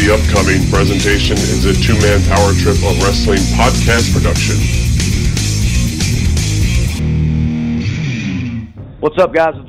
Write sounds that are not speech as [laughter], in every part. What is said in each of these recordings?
the upcoming presentation is a two-man power trip of wrestling podcast production. What's up, guys? It's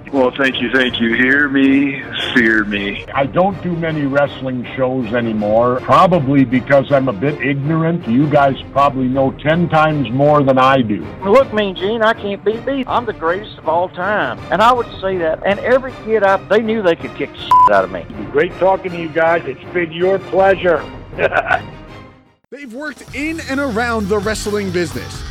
Well, thank you, thank you. Hear me, fear me. I don't do many wrestling shows anymore, probably because I'm a bit ignorant. You guys probably know ten times more than I do. Look, Mean Gene, I can't be beat me. I'm the greatest of all time. And I would say that. And every kid I, they knew they could kick the shit out of me. Great talking to you guys. It's been your pleasure. [laughs] They've worked in and around the wrestling business.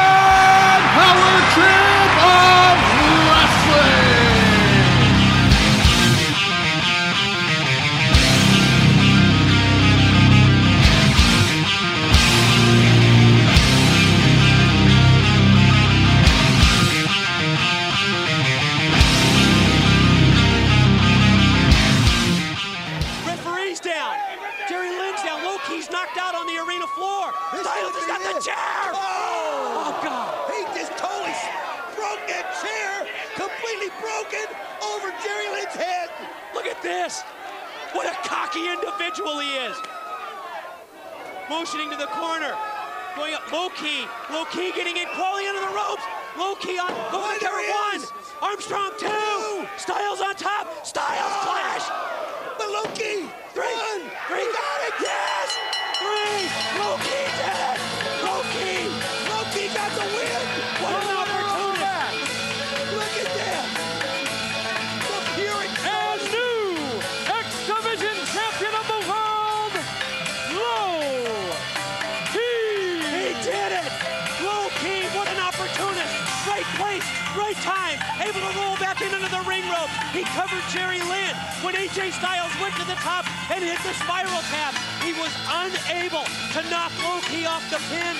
AJ Styles went to the top and hit the spiral tap, he was unable to knock Low Ki off the pin.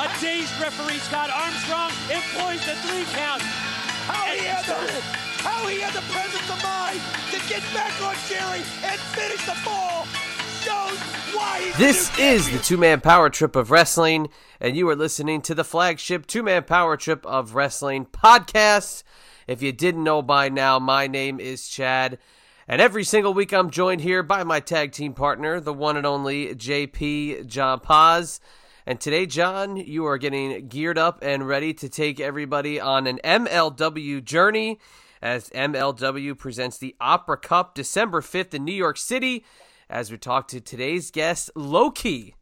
A dazed referee, Scott Armstrong, employs the three count. How he, had the, how he had the presence of mind to get back on Jerry and finish the fall This is the two man power trip of wrestling, and you are listening to the flagship two man power trip of wrestling podcast. If you didn't know by now, my name is Chad. And every single week I'm joined here by my tag team partner, the one and only JP John Paz. And today, John, you are getting geared up and ready to take everybody on an MLW journey as MLW presents the Opera Cup December 5th in New York City as we talk to today's guest, Low Ki,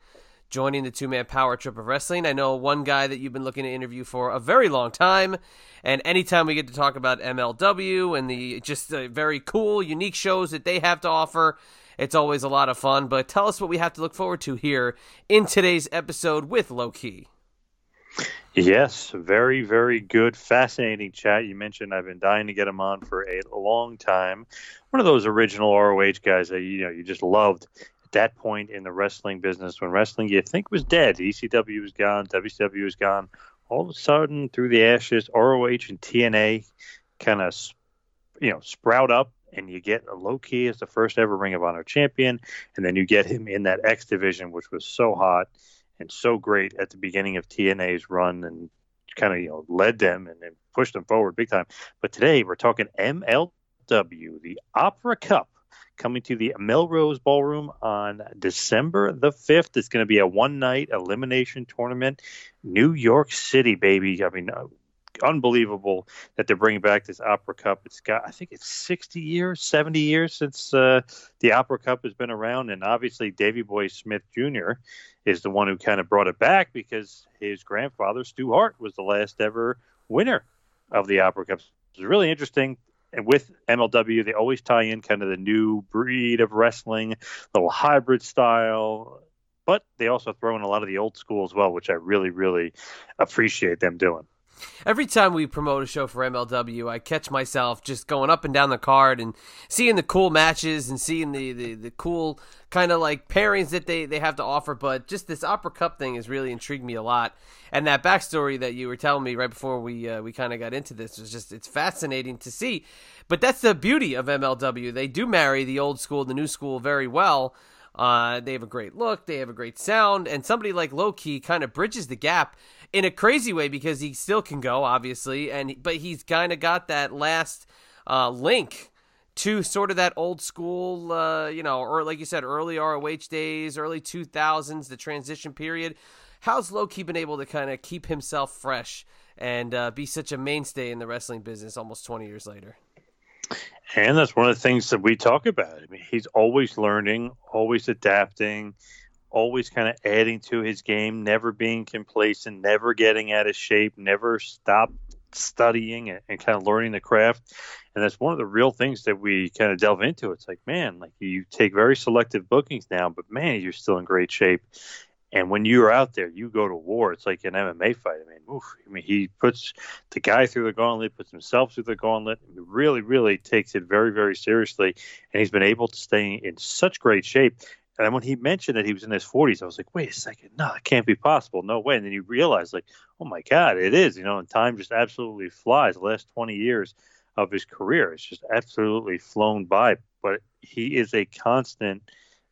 joining the two man power trip of wrestling. I know one guy that you've been looking to interview for a very long time. And anytime we get to talk about MLW and the just the very cool, unique shows that they have to offer, it's always a lot of fun. But tell us what we have to look forward to here in today's episode with Low Ki. Yes, very, very good, fascinating chat. You mentioned I've been dying to get him on for a long time. One of those original ROH guys that you know you just loved that point in the wrestling business when wrestling you think was dead. ECW was gone, WCW was gone. All of a sudden, through the ashes, ROH and TNA kind of you know sprout up, and you get a Low Ki as the first ever Ring of Honor champion, and then you get him in that X division, which was so hot and so great at the beginning of TNA's run and kind of you know led them and, and pushed them forward big time. But today we're talking MLW, the Opera Cup coming to the Melrose Ballroom on December the 5th. It's going to be a one night elimination tournament. New York City, baby. I mean, uh, unbelievable that they're bringing back this Opera Cup. It's got, I think it's 60 years, 70 years since uh, the Opera Cup has been around. And obviously, Davy Boy Smith Jr. is the one who kind of brought it back because his grandfather, Stu Hart, was the last ever winner of the Opera Cup. It's really interesting. And with MLW, they always tie in kind of the new breed of wrestling, little hybrid style, but they also throw in a lot of the old school as well, which I really, really appreciate them doing every time we promote a show for MLW, I catch myself just going up and down the card and seeing the cool matches and seeing the, the, the cool kind of like pairings that they, they have to offer. But just this Opera Cup thing has really intrigued me a lot. And that backstory that you were telling me right before we uh, we kind of got into this was just it's fascinating to see. But that's the beauty of MLW. They do marry the old school, the new school very well. Uh, they have a great look, they have a great sound, and somebody like Low Ki kind of bridges the gap in a crazy way because he still can go, obviously, and but he's kind of got that last uh, link to sort of that old school, uh, you know, or like you said, early ROH days, early 2000s, the transition period. How's Low Ki been able to kind of keep himself fresh and uh, be such a mainstay in the wrestling business almost 20 years later? And that's one of the things that we talk about. I mean, he's always learning, always adapting always kind of adding to his game, never being complacent, never getting out of shape, never stop studying and, and, kind of learning the craft. And that's one of the real things that we kind of delve into. It's like, man, like you take very selective bookings now, but man, you're still in great shape. And when you're out there, you go to war. It's like an MMA fight. I mean, oof, I mean, he puts the guy through the gauntlet, puts himself through the gauntlet. He really, really takes it very, very seriously. And he's been able to stay in such great shape. And when he mentioned that he was in his 40s, I was like, wait a second, no, it can't be possible. No way. And then you realize, like, oh my God, it is. You know, and time just absolutely flies. The last 20 years of his career, it's just absolutely flown by. But he is a constant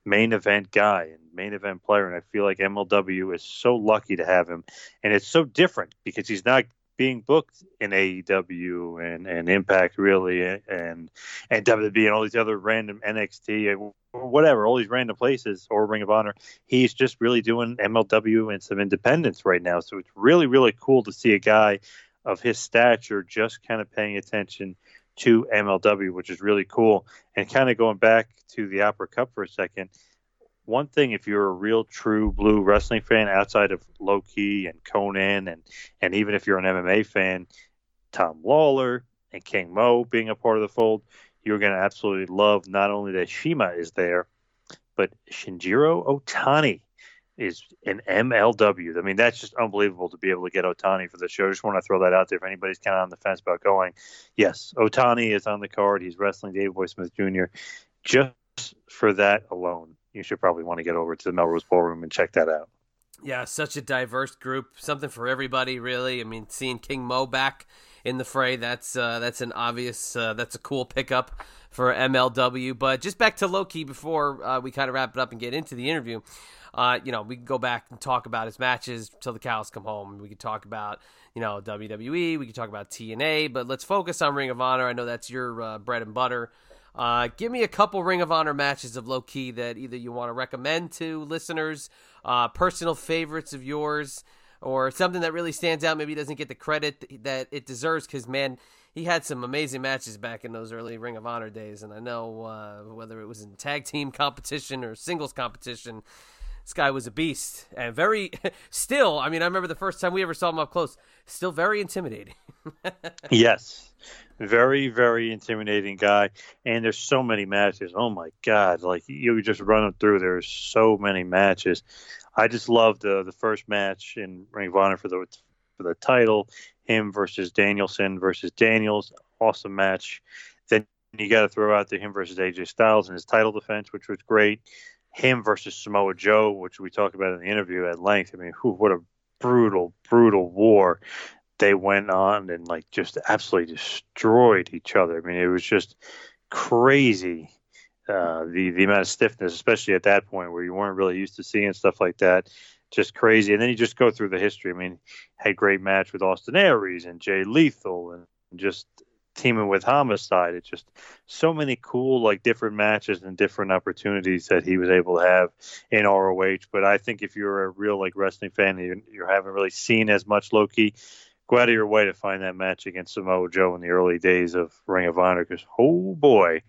main event guy and main event player. And I feel like MLW is so lucky to have him. And it's so different because he's not being booked in AEW and, and Impact really and and WWE and all these other random NXT whatever, all these random places or Ring of Honor. He's just really doing MLW and some independence right now. So it's really, really cool to see a guy of his stature just kind of paying attention to MLW, which is really cool. And kind of going back to the Opera Cup for a second, one thing if you're a real true blue wrestling fan outside of Low Ki and Conan and and even if you're an MMA fan, Tom Lawlor and King Mo being a part of the fold, you're going to absolutely love not only that Shima is there, but Shinjiro Otani is in MLW. I mean, that's just unbelievable to be able to get Otani for the show. Just want to throw that out there if anybody's kind of on the fence about going. Yes, Otani is on the card. He's wrestling Dave Boy Smith Jr. Just for that alone, you should probably want to get over to the Melrose Ballroom and check that out. Yeah, such a diverse group, something for everybody, really. I mean, seeing King Mo back in the fray, that's uh, that's an obvious, uh, that's a cool pickup for MLW. But just back to Low Ki before uh, we kind of wrap it up and get into the interview. Uh, you know, we can go back and talk about his matches till the cows come home. We could talk about, you know, WWE. We could talk about TNA. But let's focus on Ring of Honor. I know that's your uh, bread and butter. Uh, give me a couple Ring of Honor matches of Low Ki that either you want to recommend to listeners, uh, personal favorites of yours, or something that really stands out. Maybe doesn't get the credit that it deserves because man, he had some amazing matches back in those early Ring of Honor days, and I know uh, whether it was in tag team competition or singles competition. This guy was a beast and very [laughs] still. I mean, I remember the first time we ever saw him up close. Still very intimidating. [laughs] yes, very, very intimidating guy. And there's so many matches. Oh my God! Like you just run them through. There's so many matches. I just loved the the first match in Ring of Honor for the for the title. Him versus Danielson versus Daniels. Awesome match. Then you got to throw out the him versus AJ Styles and his title defense, which was great. Him versus Samoa Joe, which we talked about in the interview at length. I mean, whew, what a brutal, brutal war they went on and like just absolutely destroyed each other. I mean, it was just crazy. Uh, the the amount of stiffness, especially at that point where you weren't really used to seeing stuff like that, just crazy. And then you just go through the history. I mean, had great match with Austin Aries and Jay Lethal, and just teaming with Homicide. It's just so many cool, like different matches and different opportunities that he was able to have in ROH. But I think if you're a real like wrestling fan and you, haven't really seen as much Low Ki, go out of your way to find that match against Samoa Joe in the early days of Ring of Honor because oh boy,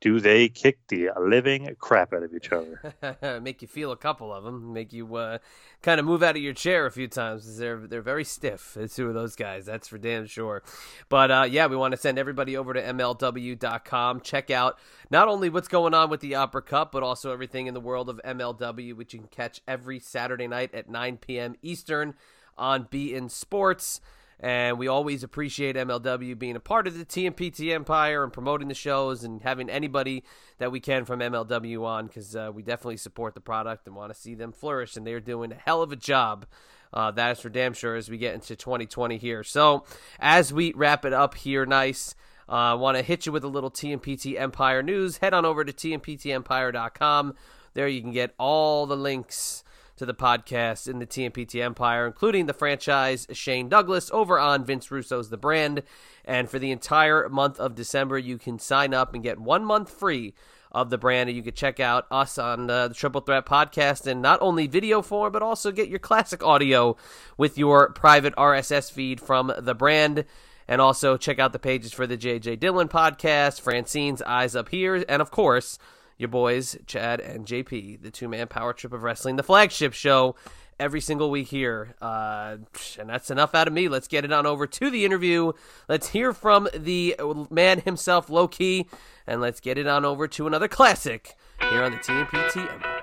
do they kick the living crap out of each other? [laughs] make you feel a couple of them, make you uh, kind of move out of your chair a few times. They're they're very stiff. It's two of those guys, that's for damn sure. But uh, yeah, we want to send everybody over to MLW.com. Check out not only what's going on with the Opera Cup, but also everything in the world of MLW, which you can catch every Saturday night at 9 p.m. Eastern on beIN Sports. And we always appreciate MLW being a part of the TMPT empire and promoting the shows and having anybody that we can from MLW on because uh, we definitely support the product and want to see them flourish. And they're doing a hell of a job. Uh, that is for damn sure as we get into 2020 here. So, as we wrap it up here, nice. I uh, want to hit you with a little TMPT Empire news. Head on over to TMPTEmpire.com. There you can get all the links to the podcast in the TMPT Empire, including the franchise Shane Douglas over on Vince Russo's The Brand. And for the entire month of December, you can sign up and get one month free of the brand. And you can check out us on uh, the Triple Threat podcast in not only video form, but also get your classic audio with your private RSS feed from the brand. And also check out the pages for the JJ Dillon podcast, Francine's Eyes Up Here, and of course, your boys, Chad and JP, the two man power trip of wrestling, the flagship show every single week here. Uh, and that's enough out of me. Let's get it on over to the interview. Let's hear from the man himself, Low Ki, and let's get it on over to another classic here on the TMPT Empire.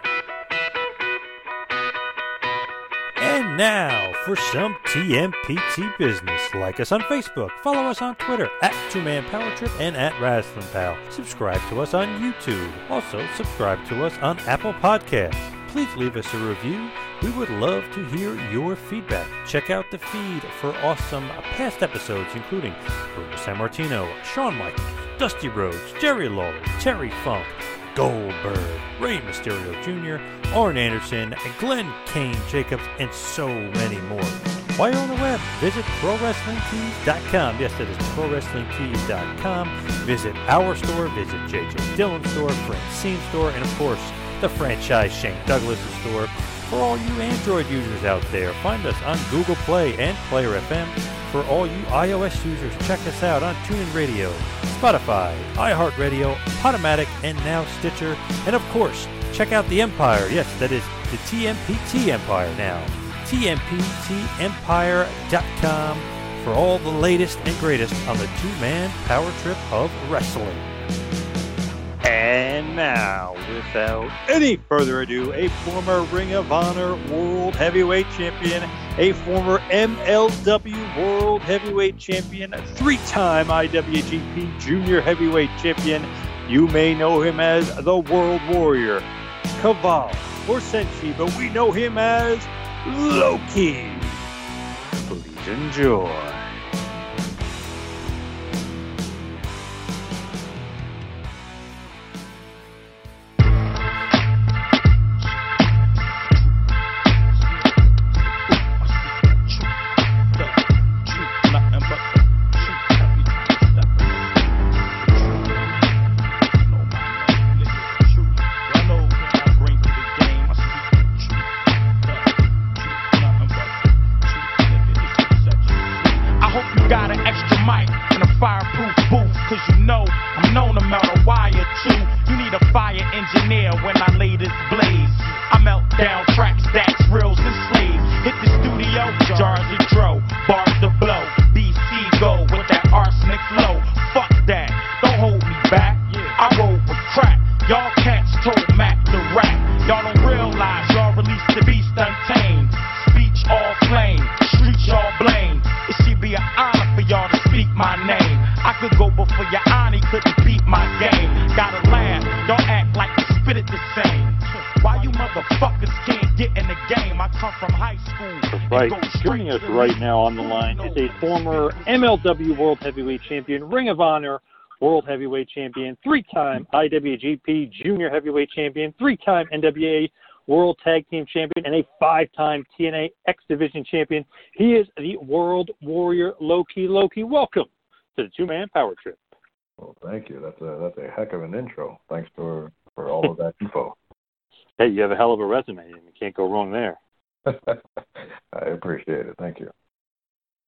Now for some TMPT business. Like us on Facebook, follow us on Twitter at Two Man Power Trip and at Wrestling Pal. Subscribe to us on YouTube. Also, subscribe to us on Apple Podcasts. Please leave us a review. We would love to hear your feedback. Check out the feed for awesome past episodes, including Bruno San Martino, Shawn Michaels, Dusty Rhodes, Jerry Lawler, Terry Funk, Goldberg, Rey Mysterio Jr., Arn Anderson, Glenn Kane Jacobs, and so many more. While you're on the web, visit ProWrestlingTees.com. Yes, that is ProWrestlingTees.com. Visit our store, visit JJ Dillon's store, Francine store, and of course, the franchise Shane Douglas store. For all you Android users out there, find us on Google Play and Player FM. For all you iOS users, check us out on TuneIn Radio, Spotify, iHeartRadio, Podomatic, and now Stitcher. And of course, check out the Empire. Yes, that is the TMPT Empire now. TMPTEmpire.com for all the latest and greatest on the two-man power trip of wrestling. And now, without any further ado, a former Ring of Honor World Heavyweight Champion, a former MLW World Heavyweight Champion, three time IWGP Junior Heavyweight Champion. You may know him as the World Warrior, Kaval, or Senshi, but we know him as Low Ki. Please enjoy. MLW World Heavyweight Champion, Ring of Honor World Heavyweight Champion, three time IWGP Junior Heavyweight Champion, three time NWA World Tag Team Champion, and a five time TNA X Division Champion. He is the World Warrior Low Ki Loki, welcome to the Two Man Power Trip. Well, thank you. That's a that's a heck of an intro. Thanks for for all of that info. [laughs] Hey, you have a hell of a resume, and you can't go wrong there. [laughs] I appreciate it. Thank you.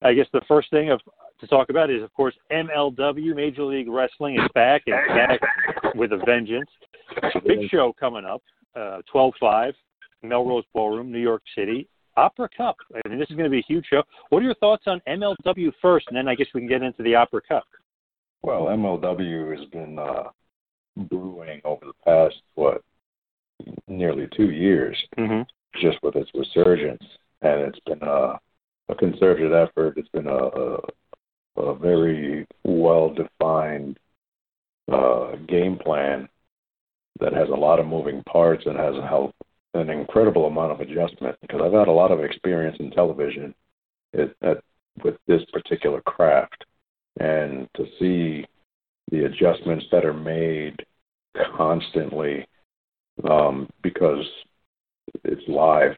I guess the first thing of to talk about is, of course, MLW Major League Wrestling is back and back with a vengeance. Big show coming up, uh, 12-5, Melrose Ballroom, New York City. Opera Cup. I mean, this is going to be a huge show. What are your thoughts on MLW first, and then I guess we can get into the Opera Cup. Well, MLW has been uh, brewing over the past what nearly two years, mm-hmm. just with its resurgence, and it's been a, a concerted effort. It's been a, a, a very well defined uh, game plan that has a lot of moving parts and has helped an incredible amount of adjustment because I've had a lot of experience in television at, with this particular craft, and to see the adjustments that are made constantly um, because it's live,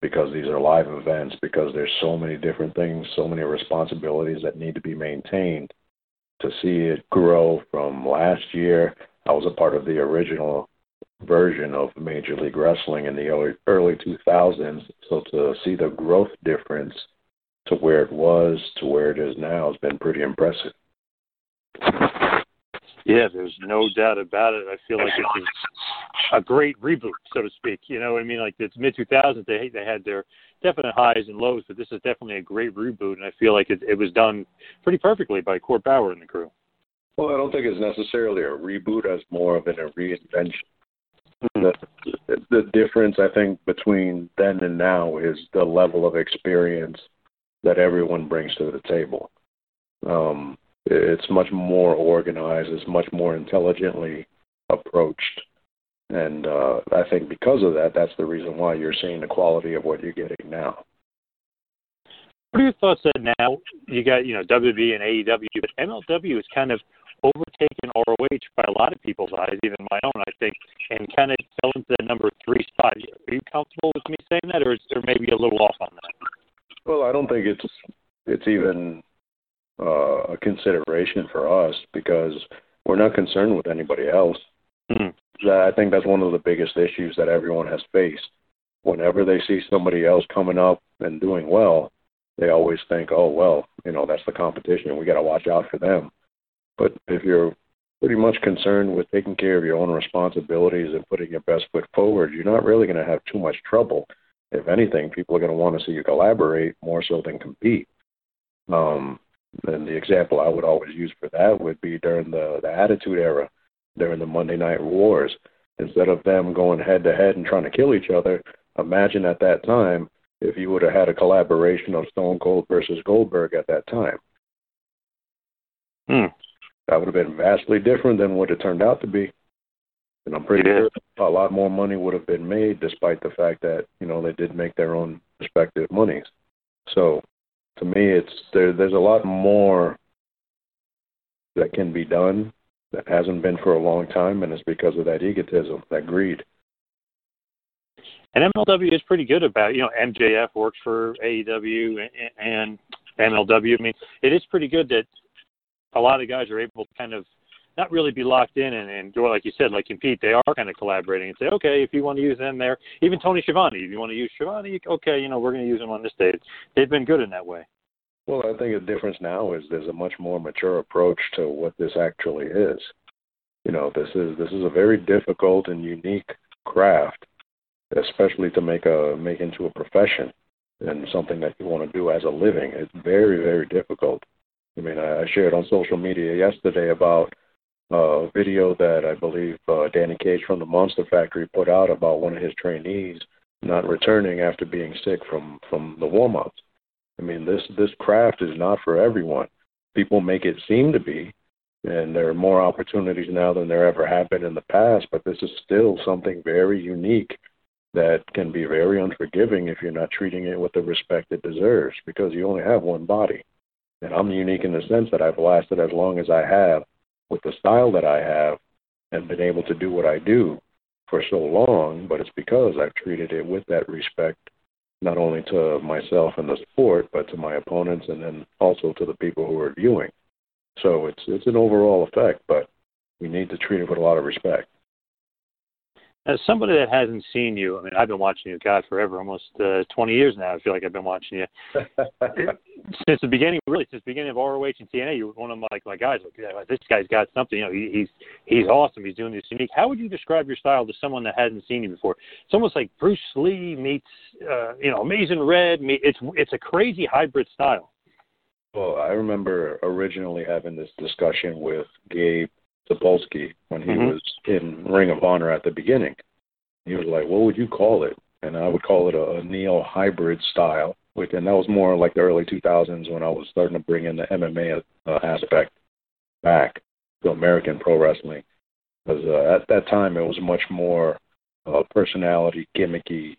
because these are live events, because there's so many different things, so many responsibilities that need to be maintained. To see it grow from last year, I was a part of the original version of Major League Wrestling in the early, early 2000s. So to see the growth difference to where it was to where it is now has been pretty impressive. Yeah, there's no doubt about it. I feel like it's a great reboot, so to speak. You know what I mean? Like it's mid 2000s, they they had their definite highs and lows, but this is definitely a great reboot, and I feel like it, it was done pretty perfectly by Court Bauer and the crew. Well, I don't think it's necessarily a reboot as more of an, a reinvention. The, the difference, I think, between then and now is the level of experience that everyone brings to the table. Um, it's much more organized. It's much more intelligently approached, and uh, I think because of that, that's the reason why you're seeing the quality of what you're getting now. What are your thoughts that now you got you know WB and AEW, but MLW is kind of overtaken ROH by a lot of people's eyes, even my own, I think, and kind of fell into the number three spot. Are you comfortable with me saying that, or is there maybe a little off on that? Well, I don't think it's it's even uh, a consideration for us because we're not concerned with anybody else. Mm-hmm. I think that's one of the biggest issues that everyone has faced. Whenever they see somebody else coming up and doing well, they always think, "Oh well, you know that's the competition. We got to watch out for them." But if you're pretty much concerned with taking care of your own responsibilities and putting your best foot forward, you're not really going to have too much trouble. If anything, people are going to want to see you collaborate more so than compete. Um, and the example I would always use for that would be during the, the Attitude Era, during the Monday Night Wars. Instead of them going head to head and trying to kill each other, imagine at that time if you would have had a collaboration of Stone Cold versus Goldberg at that time. Hmm that would have been vastly different than what it turned out to be. And I'm pretty sure a lot more money would have been made, despite the fact that you know they did make their own respective monies. So, to me, it's there. There's a lot more that can be done that hasn't been for a long time, and it's because of that egotism, that greed. And MLW is pretty good about you know MJF works for AEW and, and MLW. I mean, it is pretty good that a lot of guys are able to kind of not really be locked in and, and go like you said, like compete. They are kind of collaborating and say, okay, if you want to use them there, even Tony Schiavone, if you want to use Schiavone, okay, you know, we're going to use them on this day. They've been good in that way. Well, I think the difference now is there's a much more mature approach to what this actually is. You know, this is this is a very difficult and unique craft, especially to make a make into a profession and something that you want to do as a living. It's very very difficult. I mean, I shared on social media yesterday about a video that I believe uh, Danny Cage from the Monster Factory put out about one of his trainees not returning after being sick from from the warm-ups. I mean, this this craft is not for everyone. People make it seem to be, and there are more opportunities now than there ever have been in the past. But this is still something very unique that can be very unforgiving if you're not treating it with the respect it deserves, because you only have one body. And I'm unique in the sense that I've lasted as long as I have with the style that I have and been able to do what I do for so long, but it's because I've treated it with that respect, not only to myself and the sport, but to my opponents and then also to the people who are viewing. So it's it's an overall effect, but we need to treat it with a lot of respect. As somebody that hasn't seen you, I mean, I've been watching you, God, forever, almost uh, 20 years now. I feel like I've been watching you [laughs] since the beginning. Really, since the beginning of ROH and TNA, you were one of my like my guys. Like, this guy's got something. You know, he, he's he's awesome. He's doing this unique. How would you describe your style to someone that hasn't seen you before? It's almost like Bruce Lee meets, uh, you know, Amazing Red. Meet, it's it's a crazy hybrid style. Well, I remember originally having this discussion with Gabe Sapolsky when he Mhm. was in Ring of Honor at the beginning. He was like, "What would you call it?" And I would call it a, a neo hybrid style. Which, and that was more like the early 2000s when I was starting to bring in the MMA uh, aspect back to American pro wrestling. Because uh, at that time it was much more uh, personality, gimmicky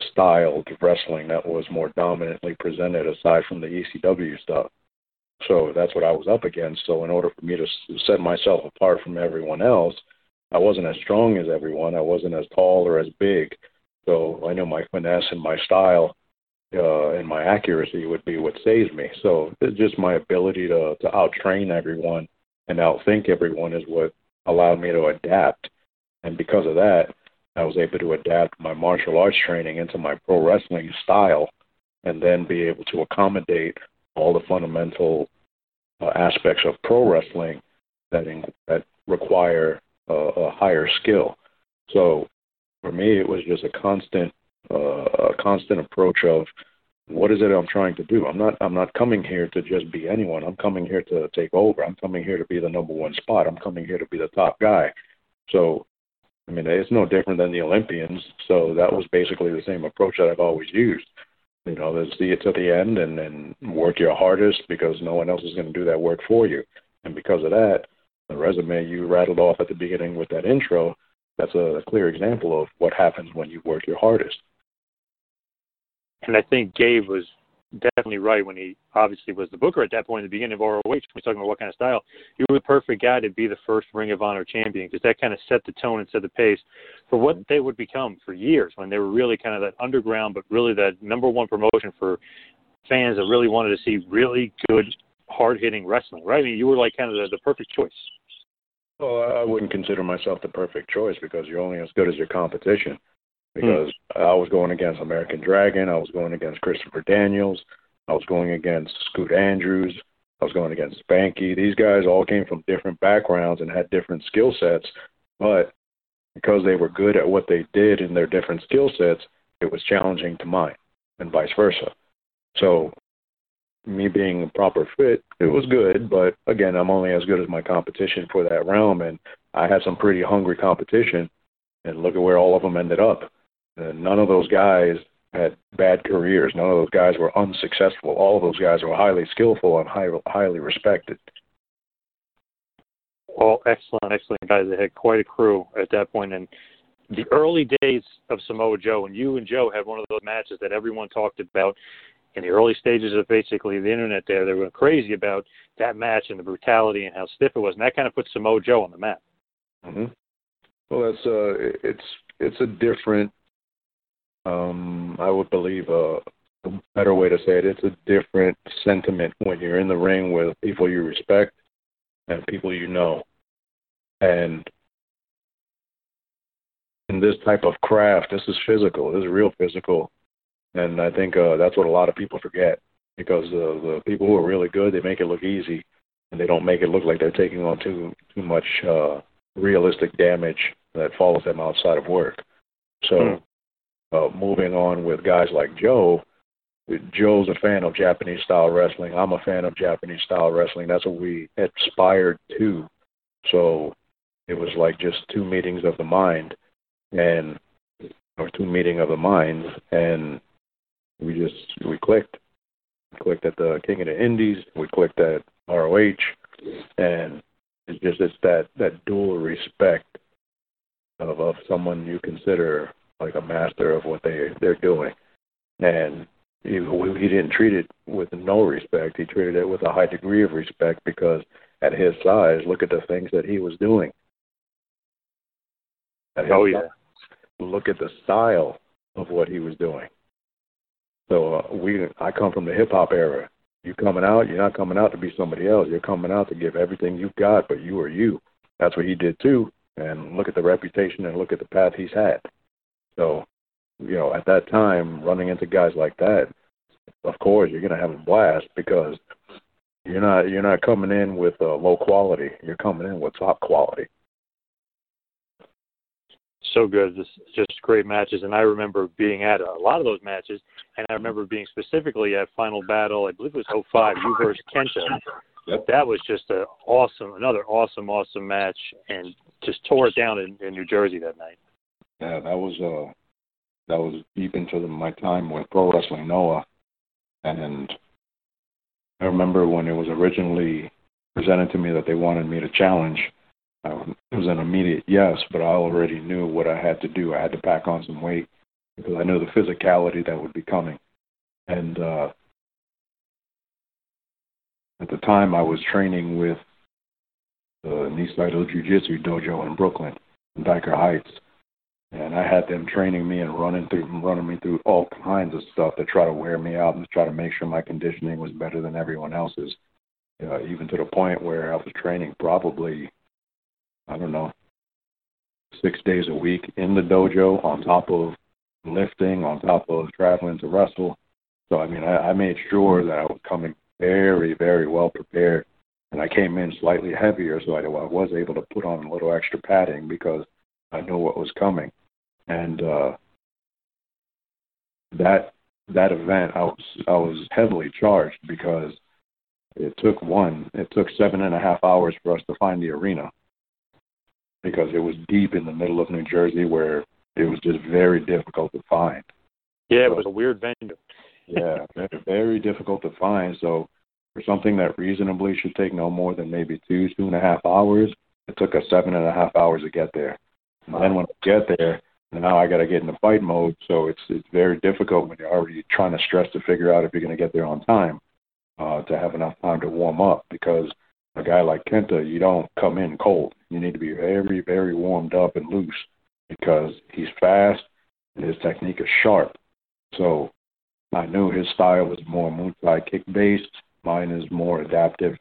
styled wrestling that was more dominantly presented aside from the ECW stuff. So that's what I was up against. So in order for me to set myself apart from everyone else, I wasn't as strong as everyone. I wasn't as tall or as big. So I know my finesse and my style uh, and my accuracy would be what saves me. So it's just my ability to to outtrain everyone and outthink everyone is what allowed me to adapt. And because of that, I was able to adapt my martial arts training into my pro wrestling style, and then be able to accommodate all the fundamental uh, aspects of pro wrestling that in, that require uh, a higher skill. So for me, it was just a constant uh, a constant approach of what is it I'm trying to do. I'm not I'm not coming here to just be anyone. I'm coming here to take over. I'm coming here to be the number one spot. I'm coming here to be the top guy. So I mean, it's no different than the Olympians. So that was basically the same approach that I've always used. You know, let's see it to the end and and work your hardest because no one else is going to do that work for you. And because of that, the resume you rattled off at the beginning with that intro, that's a clear example of what happens when you work your hardest. And I think Gabe was definitely right when he obviously was the booker at that point in the beginning of ROH. He's talking about what kind of style, you were the perfect guy to be the first Ring of Honor champion because that kind of set the tone and set the pace for what they would become for years when they were really kind of that underground, but really that number one promotion for fans that really wanted to see really good, hard hitting wrestling. Right? I mean, you were like kind of the, the perfect choice. Well, I wouldn't consider myself the perfect choice because you're only as good as your competition. Hmm. Because I was going against American Dragon, I was going against Christopher Daniels, I was going against Scoot Andrews, I was going against Spanky. These guys all came from different backgrounds and had different skill sets, but because they were good at what they did in their different skill sets, it was challenging to mine, and vice versa. So, me being a proper fit, it was good, but again, I'm only as good as my competition for that realm, and I had some pretty hungry competition, and look at where all of them ended up. None of those guys had bad careers. None of those guys were unsuccessful. All of those guys were highly skillful and high, highly respected. All excellent, excellent guys. They had quite a crew at that point. And the early days of Samoa Joe, and you and Joe had one of those matches that everyone talked about in the early stages of basically the internet there. They were crazy about that match and the brutality and how stiff it was. And that kind of put Samoa Joe on the map. hmm Well, that's uh, it's it's a different. Um, I would believe uh, a better way to say it. It's a different sentiment when you're in the ring with people you respect and people you know, and in this type of craft, this is physical. This is real physical, and I think uh, that's what a lot of people forget because uh, the people who are really good, they make it look easy, and they don't make it look like they're taking on too too much uh, realistic damage that follows them outside of work. So, uh, moving on with guys like Joe, Joe's a fan of Japanese style wrestling. I'm a fan of Japanese style wrestling. That's what we aspired to. So, it was like just two meetings of the mind, and or two meeting of the minds, and we just we clicked. We clicked at the King of the Indies. We clicked at ROH, and it's just it's that that dual respect of of someone you consider like a master of what they they're doing, and he he didn't treat it with no respect. He treated it with a high degree of respect because at his size, look at the things that he was doing. At Oh, yeah. size, look at the style of what he was doing. So uh, we, I come from the hip hop era, You coming out, you're not coming out to be somebody else. You're coming out to give everything you've got, but you are you. That's what he did too. And look at the reputation and look at the path he's had. So, you know, at that time, running into guys like that, of course, you're going to have a blast because you're not you're not coming in with uh, low quality. You're coming in with top quality. So good, just just great matches, and I remember being at a lot of those matches, and I remember being specifically at Final Battle. I believe it was 05, you versus Kenta. Yep. That was just a awesome, another awesome, awesome match, and just tore it down in, in New Jersey that night. Yeah, that was uh, that was deep into the, my time with Pro Wrestling Noah, and I remember when it was originally presented to me that they wanted me to challenge. Um, it was an immediate yes, but I already knew what I had to do. I had to pack on some weight because I knew the physicality that would be coming. And uh, at the time, I was training with the Nisaido Jiu Jitsu dojo in Brooklyn, in Dyker Heights and I had them training me and running through running me through all kinds of stuff to try to wear me out and to try to make sure my conditioning was better than everyone else's. Uh, even to the point where I was training probably, I don't know, six days a week in the dojo on top of lifting, on top of traveling to wrestle. So I mean, I, I made sure that I was coming very, very well prepared, and I came in slightly heavier, so I, I was able to put on a little extra padding because I knew what was coming and uh, that that event I was I was heavily charged because it took one it took seven and a half hours for us to find the arena because it was deep in the middle of New Jersey where it was just very difficult to find. Yeah, it was a weird venue. yeah, very, very difficult to find. So for something that reasonably should take no more than maybe two, two and a half hours, it took us seven and a half hours to get there. And then when we get there, and now I got to get into fight mode. So it's it's very difficult when you're already trying to stress to figure out if you're going to get there on time uh, to have enough time to warm up. Because a guy like Kenta, you don't come in cold. You need to be very very warmed up and loose because he's fast and his technique is sharp. So I knew his style was more Muay kick based. Mine is more adaptive,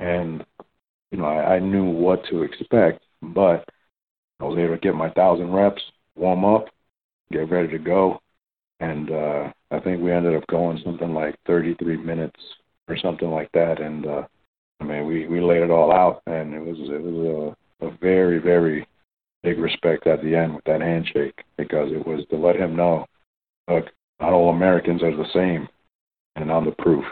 and you know I, I knew what to expect, but I was able to get my thousand reps warm up, get ready to go, and uh, I think we ended up going something like 33 minutes or something like that. And uh, I mean, we we laid it all out, and it was it was a, a very very big respect at the end with that handshake because it was to let him know, look, not all Americans are the same, and I'm the proof.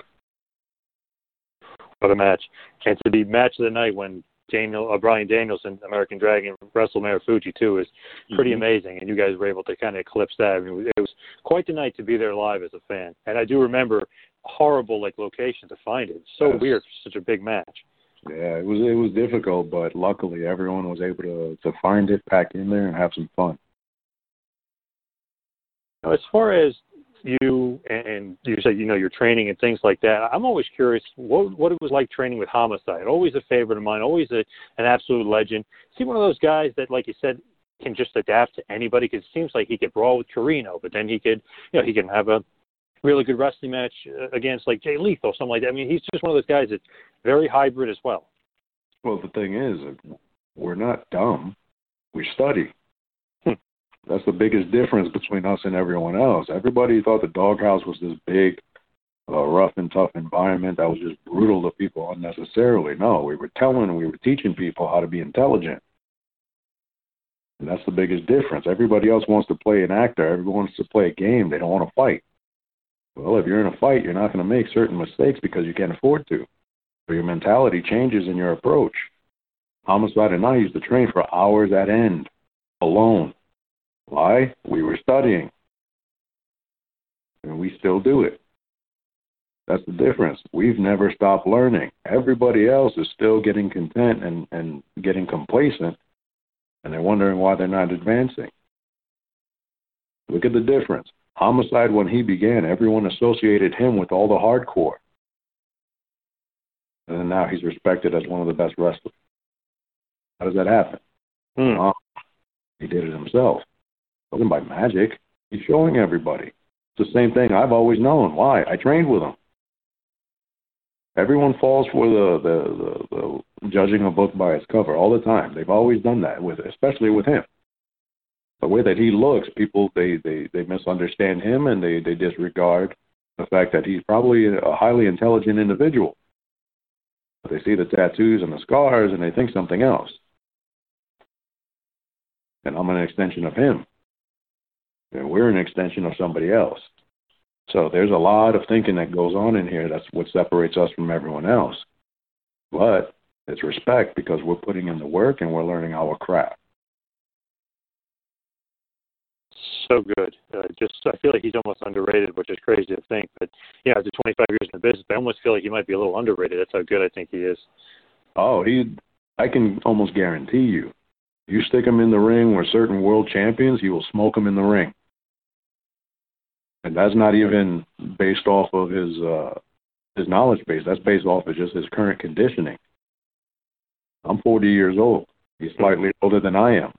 What a match! And to be match of the night when Daniel uh, Bryan Danielson, American Dragon, wrestled Marufuji too is pretty mm-hmm. amazing, and you guys were able to kind of eclipse that. I mean, it was quite the night to be there live as a fan, and I do remember horrible like location to find it. So yes. weird for such a big match. Yeah, it was it was difficult, but luckily everyone was able to to find it, pack in there, and have some fun. Now, as far as you and you said you know your training and things like that. I'm always curious what what it was like training with Homicide. Always a favorite of mine. Always a, an absolute legend. See one of those guys that, like you said, can just adapt to anybody. Because it seems like he could brawl with Corino, but then he could you know he can have a really good wrestling match uh, against like Jay Lethal, something like that. I mean, he's just one of those guys that's very hybrid as well. Well, the thing is, we're not dumb. We study. That's the biggest difference between us and everyone else. Everybody thought the doghouse was this big, uh, rough and tough environment that was just brutal to people unnecessarily. No, we were telling, we were teaching people how to be intelligent. And that's the biggest difference. Everybody else wants to play an actor. Everyone wants to play a game. They don't want to fight. Well, if you're in a fight, you're not going to make certain mistakes because you can't afford to. But your mentality changes in your approach. Homicide and I used to train for hours at end, alone, why? We were studying. And we still do it. That's the difference. We've never stopped learning. Everybody else is still getting content and, and getting complacent, and they're wondering why they're not advancing. Look at the difference. Homicide, when he began, everyone associated him with all the hardcore. And then now he's respected as one of the best wrestlers. How does that happen? Hmm. Well, he did it himself wasn't by magic. He's showing everybody. It's the same thing I've always known. Why? I trained with him. Everyone falls for the, the, the, the judging a book by its cover all the time. They've always done that with, especially with him. The way that he looks, people they they they misunderstand him and they they disregard the fact that he's probably a highly intelligent individual. But they see the tattoos and the scars and they think something else. And I'm an extension of him. And we're an extension of somebody else. So there's a lot of thinking that goes on in here. That's what separates us from everyone else. But it's respect because we're putting in the work and we're learning our craft. So good. Uh, just I feel like he's almost underrated, which is crazy to think. But yeah, after 25 years in the business, I almost feel like he might be a little underrated. That's how good I think he is. Oh, he! I can almost guarantee you. You stick him in the ring with certain world champions, he will smoke him in the ring and that's not even based off of his uh, his knowledge base. That's based off of just his current conditioning. I'm 40 years old. He's slightly older than I am.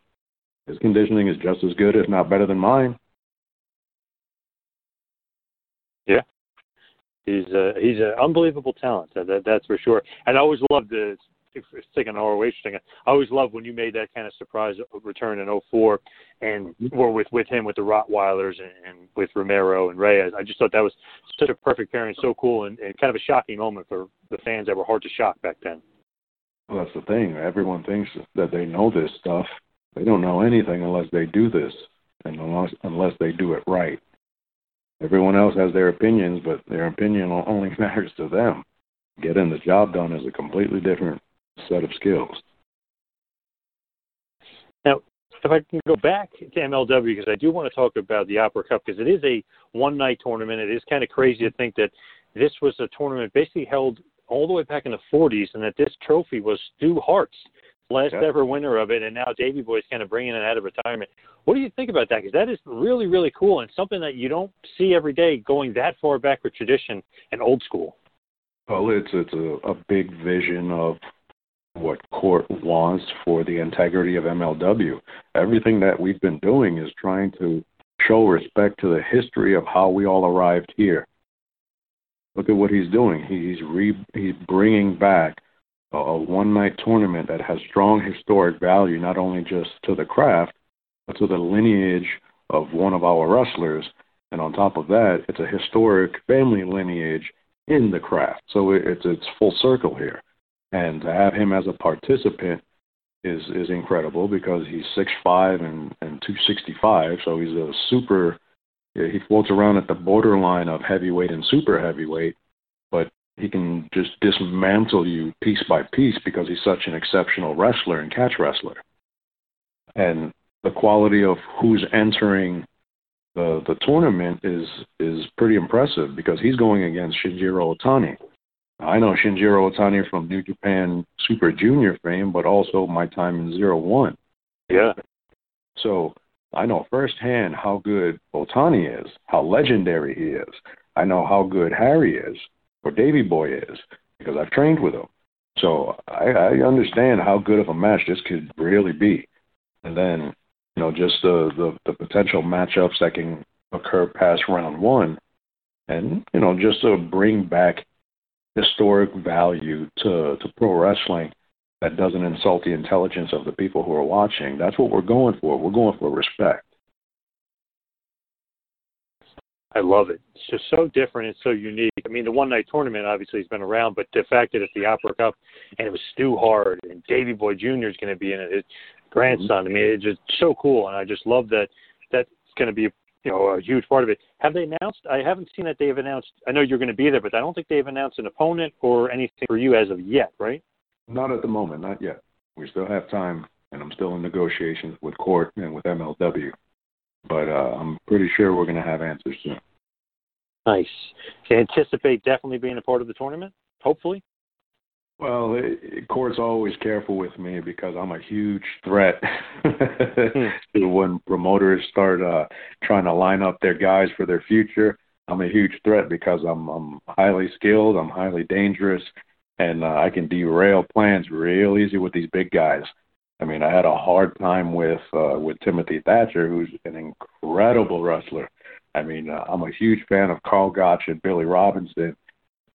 His conditioning is just as good, if not better, than mine. Yeah, he's uh, he's an unbelievable talent. That, that's for sure. And I always loved the take an ROH thing. I always love when you made that kind of surprise return in 04 and were with with him with the Rottweilers and, and with Romero and Reyes. I just thought that was such a perfect pairing, so cool and, and kind of a shocking moment for the fans that were hard to shock back then. Well, that's the thing. Everyone thinks that they know this stuff. They don't know anything unless they do this, and unless unless they do it right. Everyone else has their opinions, but their opinion only [laughs] matters to them. Getting the job done is a completely different set of skills. Now, if I can go back to MLW, because I do want to talk about the Opera Cup, because it is a one night tournament. It is kind of crazy to think that this was a tournament basically held all the way back in the 40s, and that this trophy was Stu Hart's last yeah. ever winner of it, and now Davey Boy is kind of bringing it out of retirement. What do you think about that? Because that is really, really cool and something that you don't see every day going that far back with tradition and old school. Well, it's it's a, a big vision of what Court wants for the integrity of MLW. Everything that we've been doing is trying to show respect to the history of how we all arrived here. Look at what he's doing. He's re, he's bringing back a, one night tournament that has strong historic value, not only just to the craft, but to the lineage of one of our wrestlers. And on top of that, it's a historic family lineage in the craft. So it's it's full circle here and to have him as a participant is is incredible because he's six five and and two sixty five, so he's a super. He floats around at the borderline of heavyweight and super heavyweight, but he can just dismantle you piece by piece because he's such an exceptional wrestler and catch wrestler. And the quality of who's entering the the tournament is is pretty impressive because he's going against Shinjiro Otani, I know Shinjiro Otani from New Japan Super Junior fame, but also my time in Zero One. Yeah. So I know firsthand how good Otani is, how legendary he is. I know how good Harry is, or Davey Boy is, because I've trained with him. So I, I understand how good of a match this could really be. And then, you know, just the, the, the potential matchups that can occur past round one. And, you know, just to bring back historic value to, to pro wrestling that doesn't insult the intelligence of the people who are watching. That's what we're going for. We're going for respect. I love it. It's just so different. It's so unique. I mean, the one night tournament obviously has been around, but the fact that it's the Opera Cup and it was Stu Hart and Davey Boy Jr. is going to be in it, his grandson. Mm-hmm. I mean, it's just so cool, and I just love that that's going to be you know a huge part of it. Have they announced? I haven't seen that they've announced. I know you're going to be there, but I don't think they've announced an opponent or anything for you as of yet, right? Not at the moment, not yet. We still have time, and I'm still in negotiations with Court and with MLW. But uh, I'm pretty sure we're going to have answers soon. Nice. Anticipate definitely being a part of the tournament, hopefully. Well, it, Court's always careful with me because I'm a huge threat [laughs] when promoters start uh, trying to line up their guys for their future. I'm a huge threat because I'm I'm highly skilled, I'm highly dangerous, and uh, I can derail plans real easy with these big guys. I mean, I had a hard time with uh, with Timothy Thatcher, who's an incredible wrestler. I mean, uh, I'm a huge fan of Karl Gotch and Billy Robinson,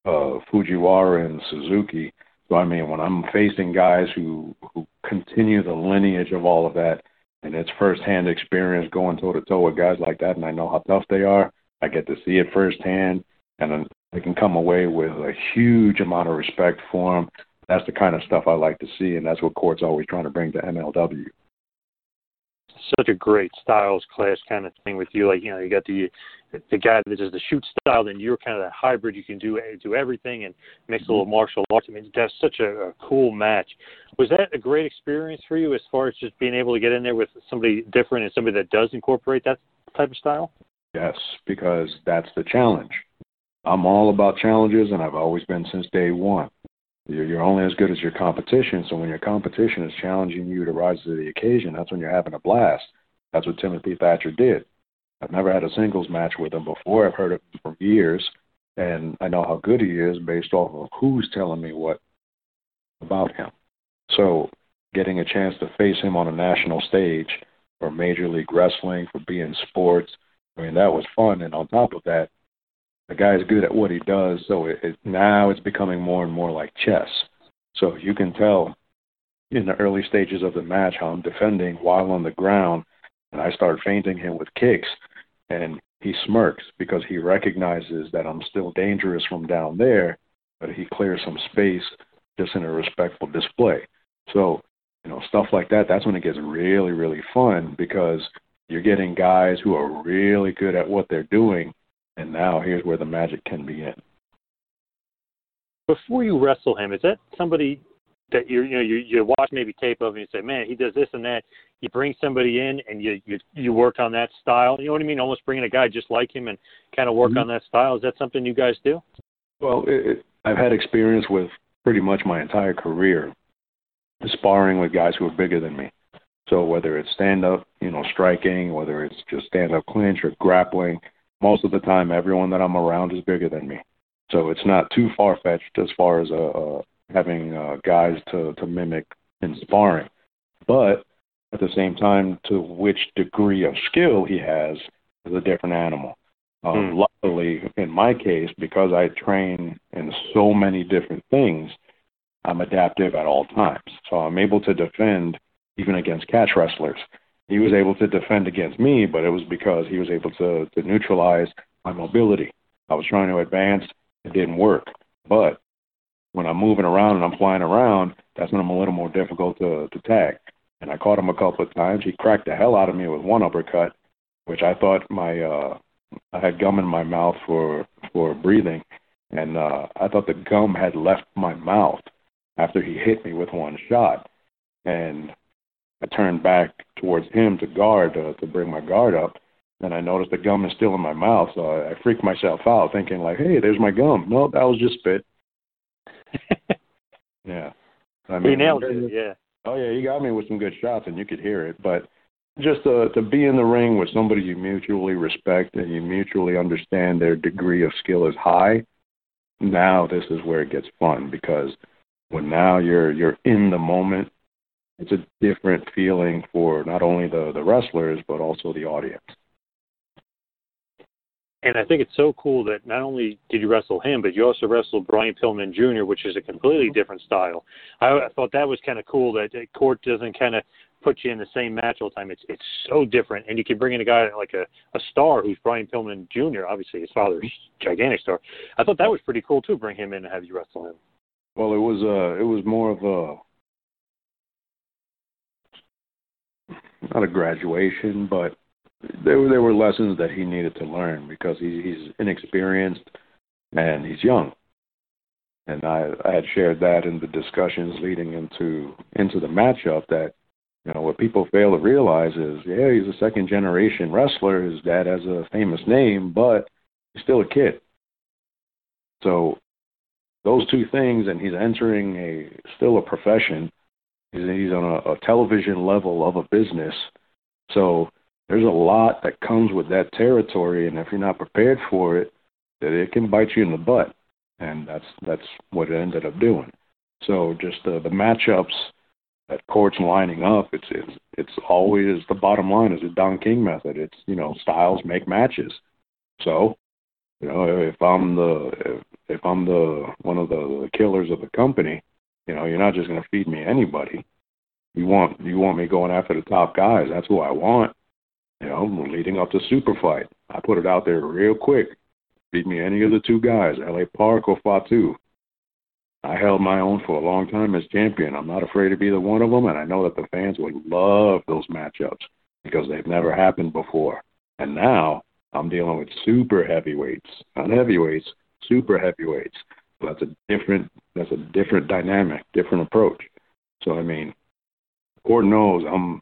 uh, Fujiwara and Suzuki. So I mean, when I'm facing guys who who continue the lineage of all of that, and it's firsthand experience going toe to toe with guys like that, and I know how tough they are. I get to see it firsthand, and I can come away with a huge amount of respect for them. That's the kind of stuff I like to see, and that's what Court's always trying to bring to MLW such a great styles clash kind of thing with you. Like you know, you got the the guy that does the shoot style, then you're kind of that hybrid. You can do do everything and mix a little mm-hmm. martial arts. I mean, that's such a, a cool match. Was that a great experience for you as far as just being able to get in there with somebody different and somebody that does incorporate that type of style? Yes, because that's the challenge. I'm all about challenges, and I've always been since day one. You're, you're only as good as your competition. So when your competition is challenging you to rise to the occasion, that's when you're having a blast. That's what Timothy Thatcher did. I've never had a singles match with him before. I've heard of him for years, and I know how good he is based off of who's telling me what about him. So getting a chance to face him on a national stage for Major League Wrestling, for beIN Sports, I mean that was fun. And on top of that, the guy's good at what he does, so it, it, now it's becoming more and more like chess. So you can tell in the early stages of the match how I'm defending while on the ground, and I start feinting him with kicks, and he smirks because he recognizes that I'm still dangerous from down there, but he clears some space just in a respectful display. So, you know, stuff like that, that's when it gets really, really fun because you're getting guys who are really good at what they're doing and now here's where the magic can begin. Before you wrestle him, is that somebody that you you know you you watch maybe tape of and you say, man, he does this and that. You bring somebody in and you you you work on that style. You know what I mean? Almost bringing a guy just like him and kind of work mm-hmm. on that style. Is that something you guys do? Well, it, it, I've had experience with pretty much my entire career sparring with guys who are bigger than me. So whether it's stand up, you know, striking, whether it's just stand up clinch or grappling, most of the time, everyone that I'm around is bigger than me. So it's not too far fetched as far as uh, uh, having uh, guys to, to mimic in sparring. But at the same time, to which degree of skill he has is a different animal. Um, mm. Luckily, in my case, because I train in so many different things, I'm adaptive at all times. So I'm able to defend even against catch wrestlers he was able to defend against me, but it was because he was able to, to neutralize my mobility. I was trying to advance, it didn't work. But when I'm moving around and I'm flying around, that's when I'm a little more difficult to, to tag. And I caught him a couple of times. He cracked the hell out of me with one uppercut, which I thought my uh I had gum in my mouth for for breathing, and uh I thought the gum had left my mouth after he hit me with one shot. And I turned back towards him to guard uh, to bring my guard up, and I noticed the gum is still in my mouth. So I, I freaked myself out, thinking like, "Hey, there's my gum." No, that was just spit. [laughs] yeah, I mean, he nailed it. Yeah. Oh yeah, he got me with some good shots, and you could hear it. But just uh, to be in the ring with somebody you mutually respect and you mutually understand their degree of skill is high. Now this is where it gets fun because when now you're you're in the moment it's a different feeling for not only the the wrestlers but also the audience. And I think it's so cool that not only did you wrestle him, but you also wrestled Brian Pillman Jr., which is a completely different style. I, I thought that was kind of cool that Court doesn't kind of put you in the same match all the time. It's it's so different, and you can bring in a guy like a a star who's Brian Pillman Jr. Obviously, his father's gigantic star. I thought that was pretty cool too. Bring him in and have you wrestle him. Well, it was uh it was more of a not a graduation, but there were there were lessons that he needed to learn because he, he's inexperienced and he's young. And I, I had shared that in the discussions leading into into the matchup that you know what people fail to realize is yeah he's a second generation wrestler. His dad has a famous name, but he's still a kid. So those two things, and he's entering a still a profession He's, he's on a, a television level of a business. So there's a lot that comes with that territory, and if you're not prepared for it, that it can bite you in the butt, and that's that's what it ended up doing. So just the the matchups that Court's lining up, it's it's it's always the bottom line is the Don King method. It's you know styles make matches. So you know if I'm the if, if I'm the one of the, the killers of the company, you know, you're not just going to feed me anybody. You want you want me going after the top guys. That's who I want. You know, leading up to super fight, I put it out there real quick. Beat me any of the two guys, L.A. Park or Fatu. I held my own for a long time as champion. I'm not afraid of either one of them, and I know that the fans would love those matchups because they've never happened before. And now I'm dealing with super heavyweights, not heavyweights, super heavyweights. So that's a different that's a different dynamic, different approach. So I mean, Gordon knows I'm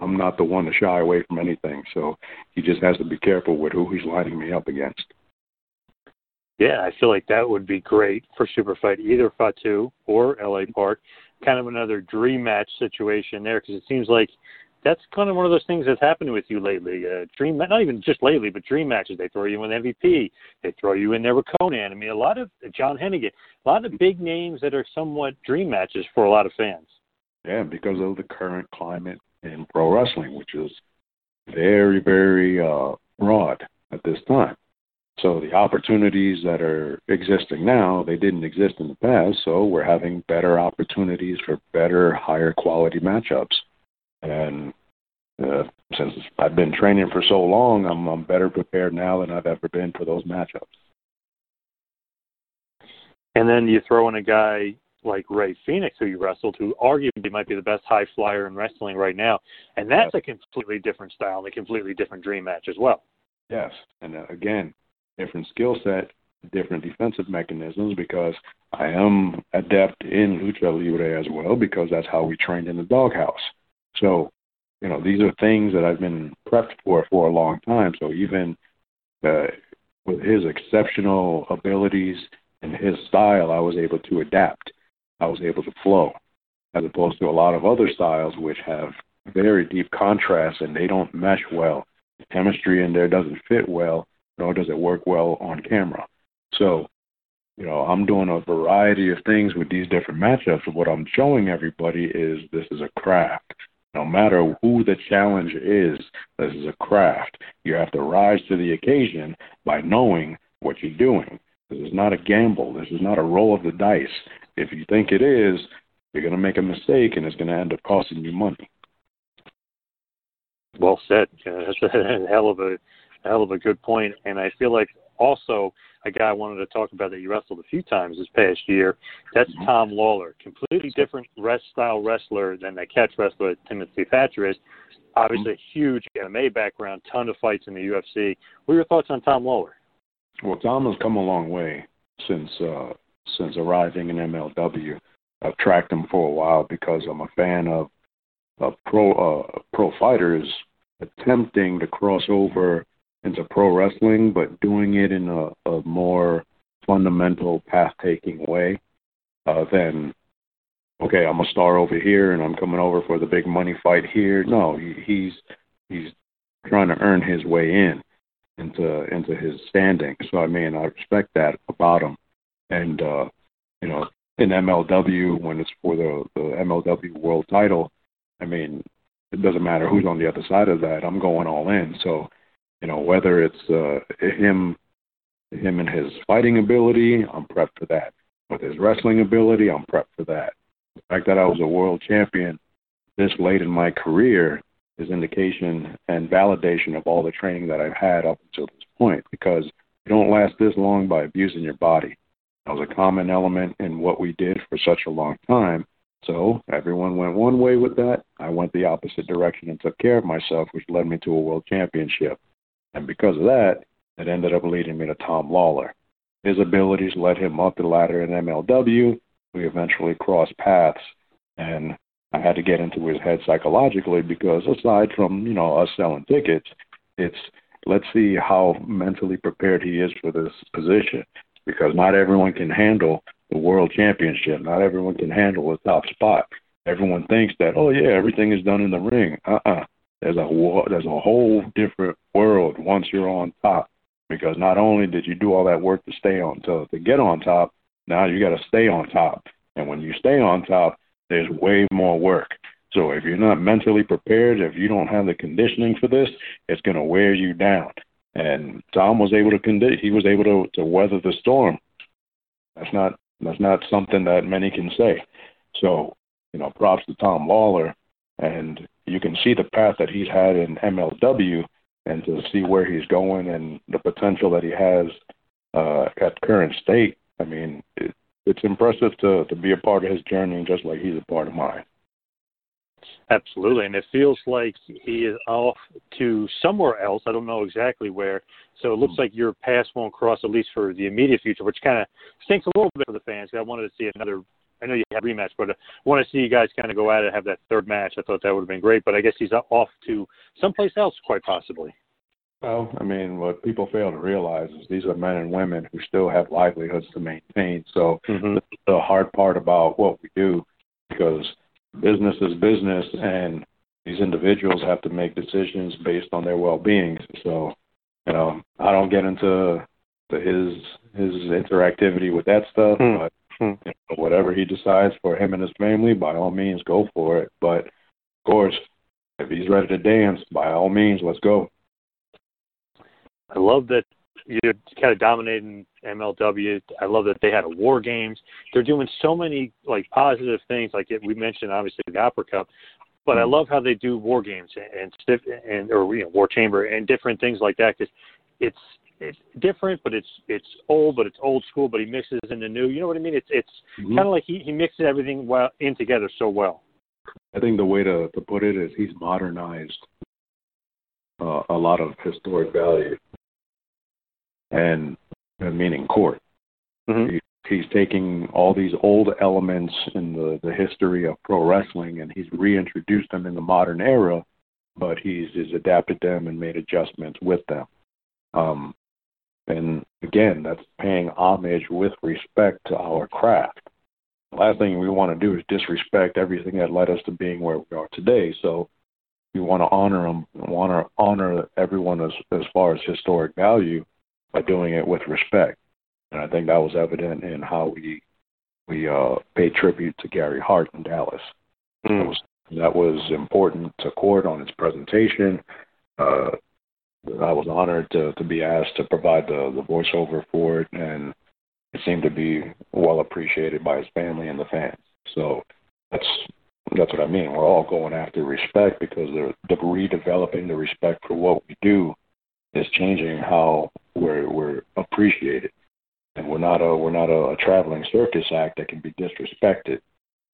I'm not the one to shy away from anything. So he just has to be careful with who he's lining me up against. Yeah, I feel like that would be great for Super Fight, either Fatu or LA Park. Kind of another dream match situation there because it seems like that's kind of one of those things that's happened with you lately. Uh, dream, not even just lately, but dream matches. They throw you in MVP. They throw you in there with Conan. I mean, a lot of John Hennigan, a lot of big names that are somewhat dream matches for a lot of fans. Yeah, because of the current climate in pro wrestling, which is very, very uh, broad at this time. So the opportunities that are existing now, they didn't exist in the past. So we're having better opportunities for better, higher quality matchups. And uh, since I've been training for so long, I'm, I'm better prepared now than I've ever been for those matchups. And then you throw in a guy like Rey Fénix, who you wrestled, who arguably might be the best high flyer in wrestling right now, and that's a completely different style and a completely different dream match as well. Yes, and uh, again, different skill set, different defensive mechanisms because I am adept in lucha libre as well because that's how we trained in the doghouse. So, you know, these are things that I've been prepped for for a long time. So even uh, with his exceptional abilities and his style, I was able to adapt. I was able to flow, as opposed to a lot of other styles which have very deep contrast and they don't mesh well. The chemistry in there doesn't fit well, nor does it work well on camera. So, you know, I'm doing a variety of things with these different matchups. What I'm showing everybody is this is a craft. No matter who the challenge is, this is a craft. You have to rise to the occasion by knowing what you're doing. This is not a gamble. This is not a roll of the dice. If you think it is, you're going to make a mistake and it's going to end up costing you money. Well said. [laughs] That's a hell of a hell of a good point. And I feel like also a guy I wanted to talk about that you wrestled a few times this past year. That's mm-hmm. Tom Lawlor, completely different rest style wrestler than that catch wrestler Timothy Thatcher is. Obviously, mm-hmm. a huge MMA background, ton of fights in the UFC. What are your thoughts on Tom Lawlor? Well, Tom has come a long way since uh, since arriving in MLW. I've tracked him for a while because I'm a fan of of pro uh, pro fighters attempting to cross over into pro wrestling, but doing it in a, a more fundamental path taking way uh, than okay, I'm a star over here and I'm coming over for the big money fight here. No, he, he's he's trying to earn his way in into into his standing. So I mean, I respect that about him. And uh, you know, in MLW when it's for the the MLW World Title, I mean, it doesn't matter who's on the other side of that. I'm going all in. So you know, whether it's uh, him, him and his fighting ability, I'm prepped for that. With his wrestling ability, I'm prepped for that. The fact that I was a world champion this late in my career is indication and validation of all the training that I've had up until this point. Because you don't last this long by abusing your body. That was a common element in what we did for such a long time. So everyone went one way with that. I went the opposite direction and took care of myself, which led me to a world championship. And because of that, it ended up leading me to Tom Lawlor. His abilities led him up the ladder in MLW. We eventually crossed paths, and I had to get into his head psychologically because aside from, you know, us selling tickets, it's let's see how mentally prepared he is for this position because not everyone can handle the world championship. Not everyone can handle a top spot. Everyone thinks that, oh yeah, everything is done in the ring. Uh-uh. There's a there's a whole different world once you're on top because not only did you do all that work to stay on to to get on top, now you got to stay on top. And when you stay on top, there's way more work. So if you're not mentally prepared, if you don't have the conditioning for this, it's going to wear you down. And Tom was able to condi- he was able to to weather the storm That's not that's not something that many can say. So, you know, props to Tom Lawlor, and you can see the path that he's had in MLW, and to see where he's going and the potential that he has uh, at current state. I mean, it, it's impressive to to be a part of his journey, just like he's a part of mine. Absolutely, and it feels like he is off to somewhere else. I don't know exactly where. So it looks like your paths won't cross at least for the immediate future, which kind of stinks a little bit for the fans. I wanted to see another. I know you had a rematch, but I want to see you guys kind of go at it, have that third match. I thought that would have been great, but I guess he's off to someplace else, quite possibly. Well, I mean, what people fail to realize is these are men and women who still have livelihoods to maintain. So mm-hmm. the hard part about what we do, because business is business, and these individuals have to make decisions based on their well-being. So, you know, I don't get into the, his his interactivity with that stuff, mm-hmm. but you know, whatever he decides for him and his family, by all means, go for it. But of course, if he's ready to dance, by all means, let's go. I love that you're kind of dominating MLW. I love that they had a war games. They're doing so many like positive things. Like it, we mentioned, obviously the Opera Cup, but I love how they do war games and stiff and or you know war chamber and different things like that because it's it's different, but it's it's old, but it's old school. But he mixes in the new. You know what I mean? It's it's mm-hmm. kind of like he he mixes everything well in together so well. I think the way to to put it is he's modernized uh, a lot of historic value and, meaning Court. Mm-hmm. He, he's taking all these old elements in the, the history of pro wrestling and he's reintroduced them in the modern era, but he's, he's adapted them and made adjustments with them. Um, and again, that's paying homage with respect to our craft. The last thing we want to do is disrespect everything that led us to being where we are today. So we want to honor them, want to honor everyone as as far as historic value, by doing it with respect. And I think that was evident in how we we uh, paid tribute to Gary Hart in Dallas. Mm. That, was, that was important to Court on its presentation. Uh, I was honored to, to be asked to provide the, the voiceover for it, and it seemed to be well appreciated by his family and the fans. So that's that's what I mean. We're all going after respect because they're redeveloping the respect for what we do is changing how we're we're appreciated, and we're not a we're not a, a traveling circus act that can be disrespected.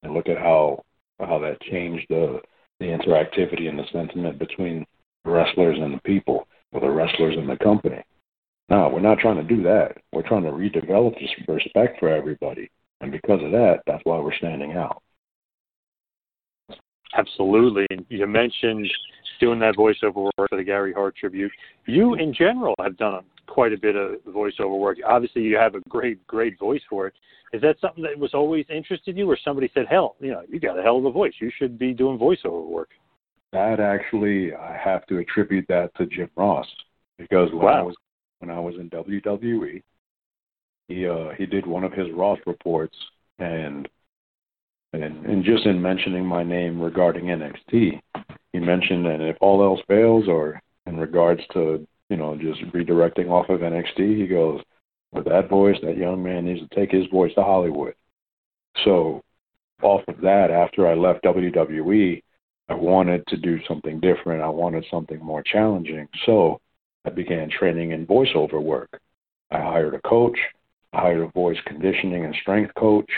And look at how how that changed the the interactivity and the sentiment between the wrestlers and the people, or the wrestlers and the company. No, we're not trying to do that. We're trying to redevelop this respect for everybody, and because of that, that's why we're standing out. Absolutely. You mentioned doing that voiceover work for the Gary Hart tribute. You, in general, have done quite a bit of voiceover work. Obviously, you have a great, great voice for it. Is that something that was always interested you, or somebody said, "Hell, you know, you got a hell of a voice. You should be doing voiceover work"? That actually, I have to attribute that to Jim Ross because when wow. I was when I was in WWE, he uh, he did one of his Ross reports, and and and just in mentioning my name regarding NXT, he mentioned that if all else fails, or in regards to you know just redirecting off of NXT, he goes, with that voice, that young man needs to take his voice to Hollywood. So, off of that, after I left WWE, I wanted to do something different. I wanted something more challenging. So, I began training in voiceover work. I hired a coach. I hired a voice conditioning and strength coach.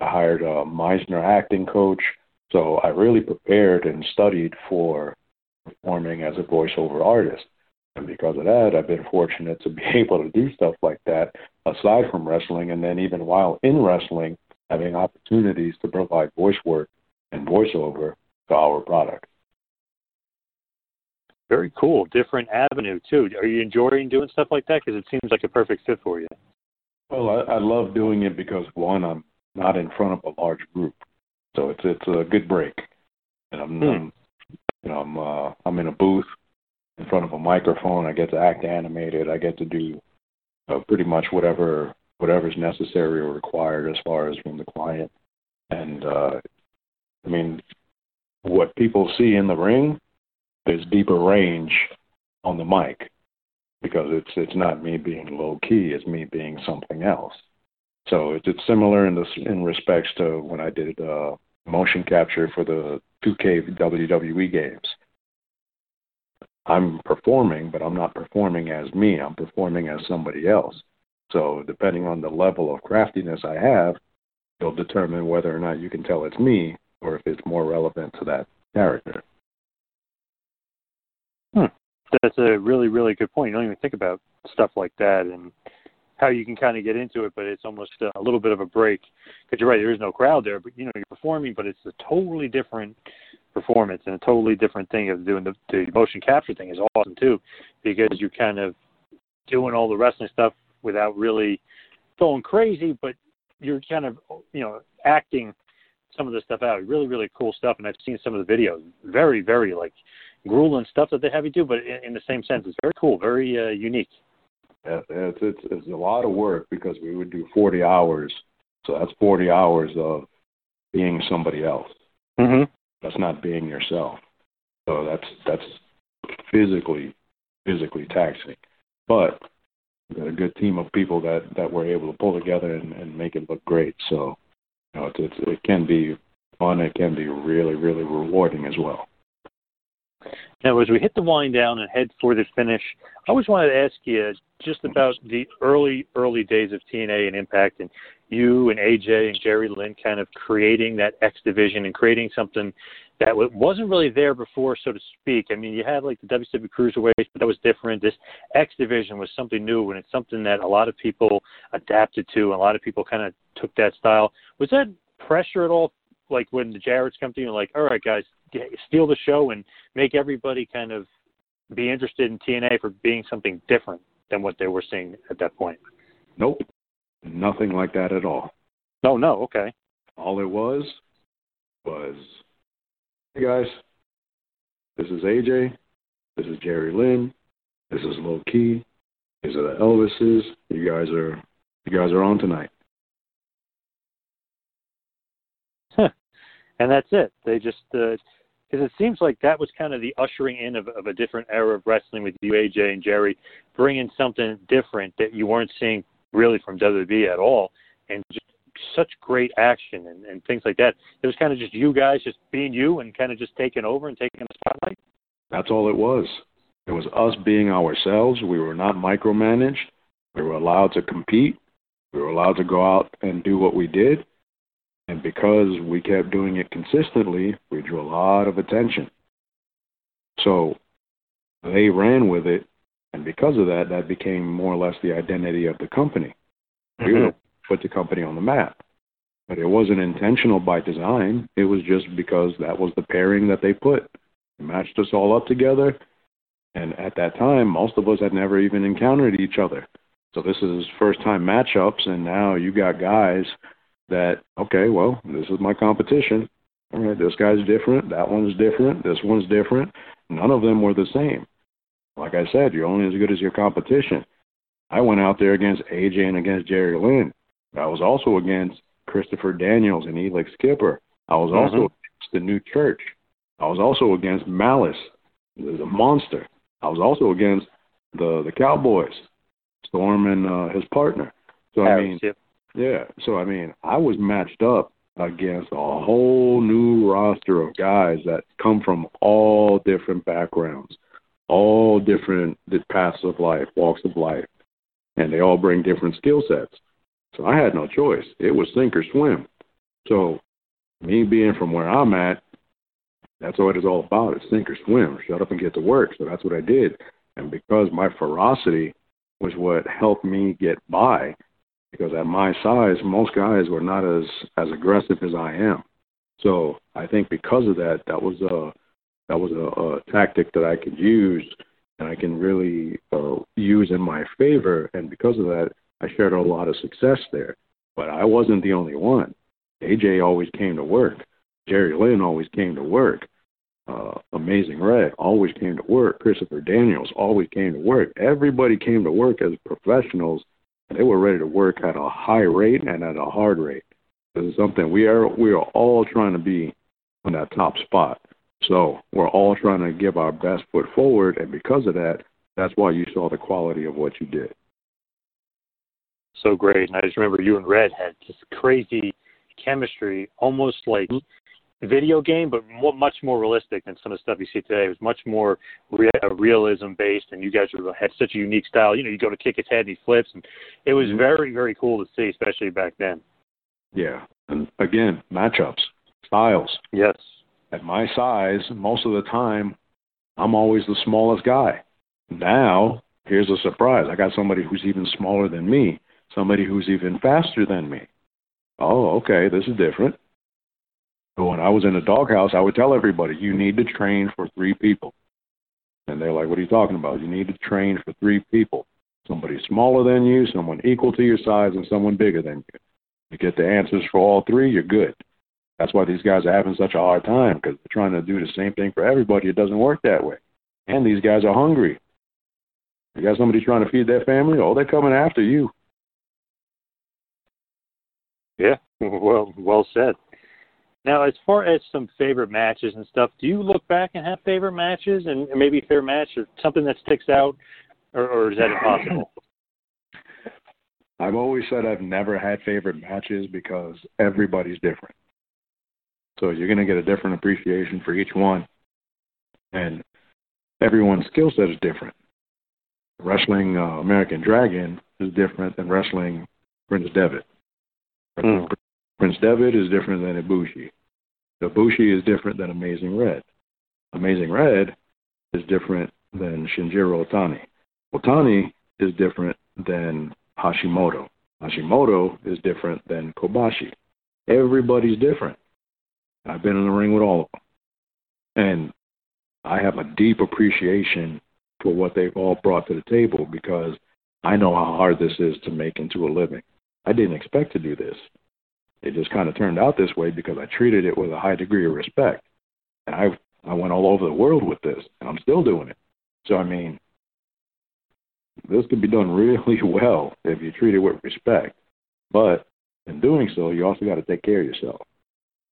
I hired a Meisner acting coach. So I really prepared and studied for performing as a voiceover artist. And because of that, I've been fortunate to be [laughs] able to do stuff like that aside from wrestling. And then even while in wrestling, having opportunities to provide voice work and voiceover to our product. Very cool. Different avenue, too. Are you enjoying doing stuff like that? Because it seems like a perfect fit for you. Well, I, I love doing it because, one, I'm not in front of a large group. So it's it's a good break. And I'm, hmm. I'm you know, I'm uh, I'm in a booth in front of a microphone. I get to act animated. I get to do uh, pretty much whatever whatever's necessary or required as far as from the client. And uh, I mean, what people see in the ring there's deeper range on the mic because it's it's not me being Low Ki. It's me being something else. So it's, it's similar in this in respects to when I did uh, motion capture for the 2K WWE games. I'm performing, but I'm not performing as me. I'm performing as somebody else. So depending on the level of craftiness I have, it'll determine whether or not you can tell it's me or if it's more relevant to that character. Hmm. That's a really, really good point. You don't even think about stuff like that and how you can kind of get into it, but it's almost a little bit of a break because you're right. There is no crowd there, but you know you're performing, but it's a totally different performance and a totally different thing of doing the, the motion capture thing is awesome too, because you're kind of doing all the wrestling stuff without really going crazy, but you're kind of you know acting some of the stuff out. Really, really cool stuff, and I've seen some of the videos. Very, very like grueling stuff that they have you do, but in, in the same sense, it's very cool, very uh, unique. Yeah, it's, it's it's a lot of work because we would do 40 hours, so that's 40 hours of being somebody else. Mm-hmm. That's not being yourself. So that's that's physically physically taxing, but we got a good team of people that that were able to pull together and, and make it look great. So you know, it's, it's, it can be fun. It can be really really rewarding as well. Now, as we hit the wind down and head for the finish, I always wanted to ask you just about the early, early days of TNA and Impact, and you and AJ and Jerry Lynn kind of creating that X division and creating something that wasn't really there before, so to speak. I mean, you had like the WCW Cruiserweight, but that was different. This X division was something new, and it's something that a lot of people adapted to, and a lot of people kind of took that style. Was that pressure at all? Like when the Jarretts come to you, and like, all right, guys, steal the show and make everybody kind of be interested in TNA for being something different than what they were seeing at that point. Nope, nothing like that at all. No, no, okay. All it was was, hey guys, this is AJ, this is Jerry Lynn, this is Low Ki, these are the Elvises. You guys are you guys are on tonight. Huh. And that's it. They just uh, because it seems like that was kind of the ushering in of, of a different era of wrestling with you, AJ and Jerry, bringing something different that you weren't seeing really from WWE at all, and just such great action and, and things like that. It was kind of just you guys just being you and kind of just taking over and taking the spotlight. That's all it was. It was us being ourselves. We were not micromanaged. We were allowed to compete. We were allowed to go out and do what we did. And because we kept doing it consistently, we drew a lot of attention. So they ran with it, and because of that, that became more or less the identity of the company. Mm-hmm. We were put the company on the map. But it wasn't intentional by design. It was just because that was the pairing that they put. They matched us all up together. And at that time, most of us had never even encountered each other. So this is first time matchups, and now you got guys that okay, well, this is my competition. All right, this guy's different, that one's different, this one's different. None of them were the same. Like I said, you're only as good as your competition. I went out there against AJ and against Jerry Lynn. I was also against Christopher Daniels and Elix Skipper. I was also mm-hmm. against the New Church. I was also against Malice, the monster. I was also against the the Cowboys, Storm and uh, his partner. So I mean. Yeah. So I mean, I was matched up against a whole new roster of guys that come from all different backgrounds, all different paths of life, walks of life, and they all bring different skill sets. So I had no choice. It was sink or swim. So me being from where I'm at, that's what it's all about. It's sink or swim. Shut up and get to work. So that's what I did. And because my ferocity was what helped me get by, because at my size, most guys were not as as aggressive as I am. So I think because of that, that was a that was a, a tactic that I could use and I can really uh, use in my favor. And because of that, I shared a lot of success there. But I wasn't the only one. AJ always came to work. Jerry Lynn always came to work. Uh, Amazing Red always came to work. Christopher Daniels always came to work. Everybody came to work as professionals they were ready to work at a high rate and at a hard rate. This is something we are we are all trying to be on that top spot. So we're all trying to give our best foot forward, and because of that, that's why you saw the quality of what you did. so great. And I just remember you and Red had just crazy chemistry, almost like mm-hmm. video game, but more, much more realistic than some of the stuff you see today. It was much more rea- uh, realism based, and you guys were, uh, had such a unique style. You know, you go to kick his head and he flips, and it was mm-hmm. very, very cool to see, especially back then. Yeah, and again, matchups, styles. Yes. At my size, most of the time, I'm always the smallest guy. Now, here's a surprise. I got somebody who's even smaller than me, somebody who's even faster than me. Oh, okay, this is different. But when I was in the doghouse, I would tell everybody, you need to train for three people. And they're like, what are you talking about? You need to train for three people. Somebody smaller than you, someone equal to your size, and someone bigger than you. You get the answers for all three, you're good. That's why these guys are having such a hard time because they're trying to do the same thing for everybody. It doesn't work that way. And these guys are hungry. You got somebody trying to feed their family? Oh, they're coming after you. Yeah, [laughs] well, well said. Now, as far as some favorite matches and stuff, do you look back and have favorite matches and maybe favorite match or something that sticks out, or, or is that impossible? [laughs] I've always said I've never had favorite matches because everybody's different. So you're going to get a different appreciation for each one. And everyone's skill set is different. Wrestling uh, American Dragon is different than wrestling Prince Devitt. Mm. Prince Devitt is different than Ibushi. Ibushi is different than Amazing Red. Amazing Red is different than Shinjiro Otani. Otani is different than Hashimoto. Hashimoto is different than Kobashi. Everybody's different. I've been in the ring with all of them. And I have a deep appreciation for what they've all brought to the table because I know how hard this is to make into a living. I didn't expect to do this. It just kind of turned out this way because I treated it with a high degree of respect. And I I went all over the world with this, and I'm still doing it. So I mean, this could be done [laughs] really well if you treat it with respect. But in doing so, you also got to take care of yourself.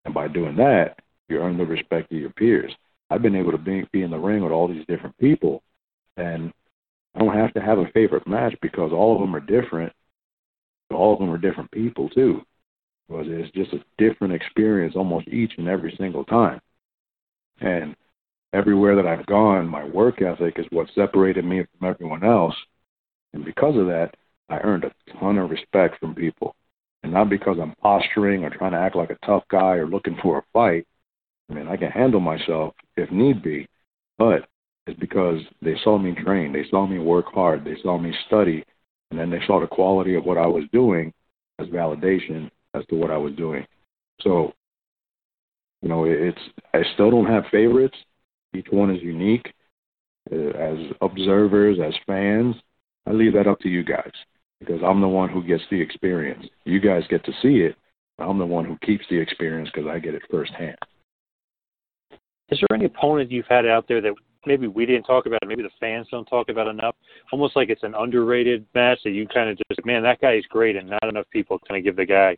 And by doing that, you earn the respect of your peers. I've been able to be, be in the ring with all these different people, and I don't have to have a favorite match because all of them are different. All of them are different people too, because it's just a different experience almost each and every single time. And everywhere that I've gone, my work ethic is what separated me from everyone else. And because of that, I earned a ton of respect from people. And not because I'm posturing or trying to act like a tough guy or looking for a fight. I mean, I can handle myself if need be, but it's because they saw me train. They saw me work hard. They saw me study. And then they saw the quality of what I was doing as validation as to what I was doing. So, you know, it's, I still don't have favorites. Each one is unique. Uh, as observers, as fans, I leave that up to you guys because I'm the one who gets the experience. You guys get to see it. I'm the one who keeps the experience because I get it firsthand. Is there any opponent you've had out there that maybe we didn't talk about, maybe the fans don't talk about enough? Almost like it's an underrated match that you kind of just, man, that guy is great, and not enough people kind of give the guy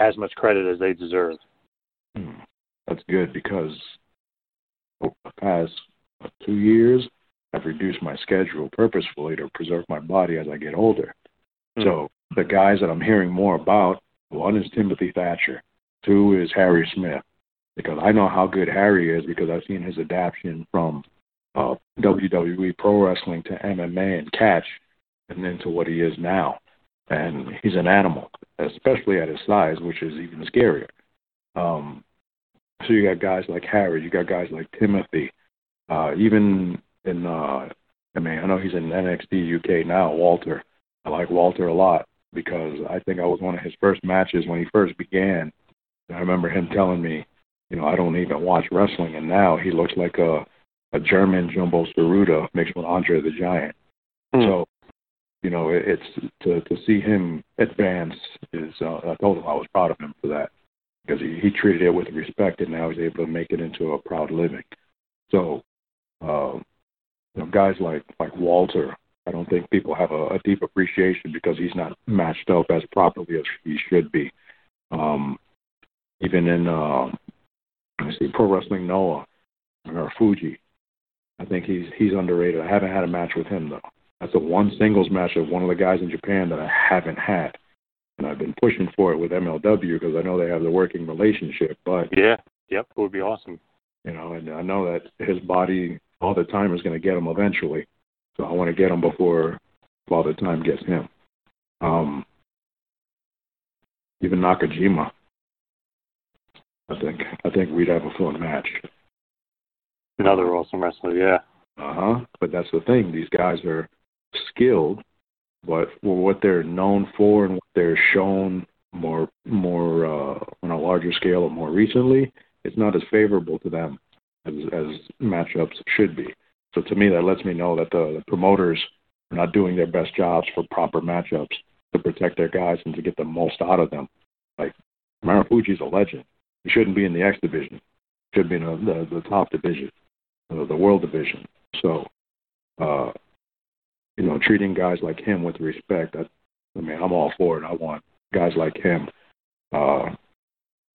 as much credit as they deserve. Hmm. That's good because over the past two years, I've reduced my schedule purposefully to preserve my body as I get older. Mm. So the guys that I'm hearing more about, one is Timothy Thatcher, two is Harry Smith, because I know how good Harry is because I've seen his adaptation from uh, WWE Pro Wrestling to MMA and catch, and then to what he is now. And he's an animal, especially at his size, which is even scarier. Um, so you got guys like Harry, you got guys like Timothy, uh, even in uh, I mean I know he's in NXT UK now, Walter. I like Walter a lot because I think I was one of his first matches when he first began. And I remember him telling me, you know, I don't even watch wrestling, and now he looks like a a German Jumbo Tsuruta mixed with Andre the Giant. Hmm. So, you know, it, it's to to see him advance is. Uh, I told him I was proud of him for that because he, he treated it with respect, and now he's able to make it into a proud living. So, um, you know, guys like like Walter, I don't think people have a, a deep appreciation because he's not matched up as properly as he should be. Um, even in uh, I see Pro Wrestling Noah Marufuji, I think he's he's underrated. I haven't had a match with him though. That's the one singles match of one of the guys in Japan that I haven't had. and I've been pushing for it with MLW because I know they have the working relationship. But yeah, yep, it would be awesome. You know, and I know that his body all the time is going to get him eventually. So I want to get him before Father time gets him. Um, even Nakajima. I think I think we'd have a fun match. Another awesome wrestler, yeah. Uh huh. But that's the thing; these guys are skilled, but for what they're known for and what they're shown more more uh, on a larger scale or more recently, it's not as favorable to them as as matchups should be. So to me, that lets me know that the, the promoters are not doing their best jobs for proper matchups to protect their guys and to get the most out of them. Like Marufuji's a legend. He shouldn't be in the X division. He should be in the, the, the top division, the, the world division. So, uh, you know, treating guys like him with respect. I, I mean, I'm all for it. I want guys like him. Uh,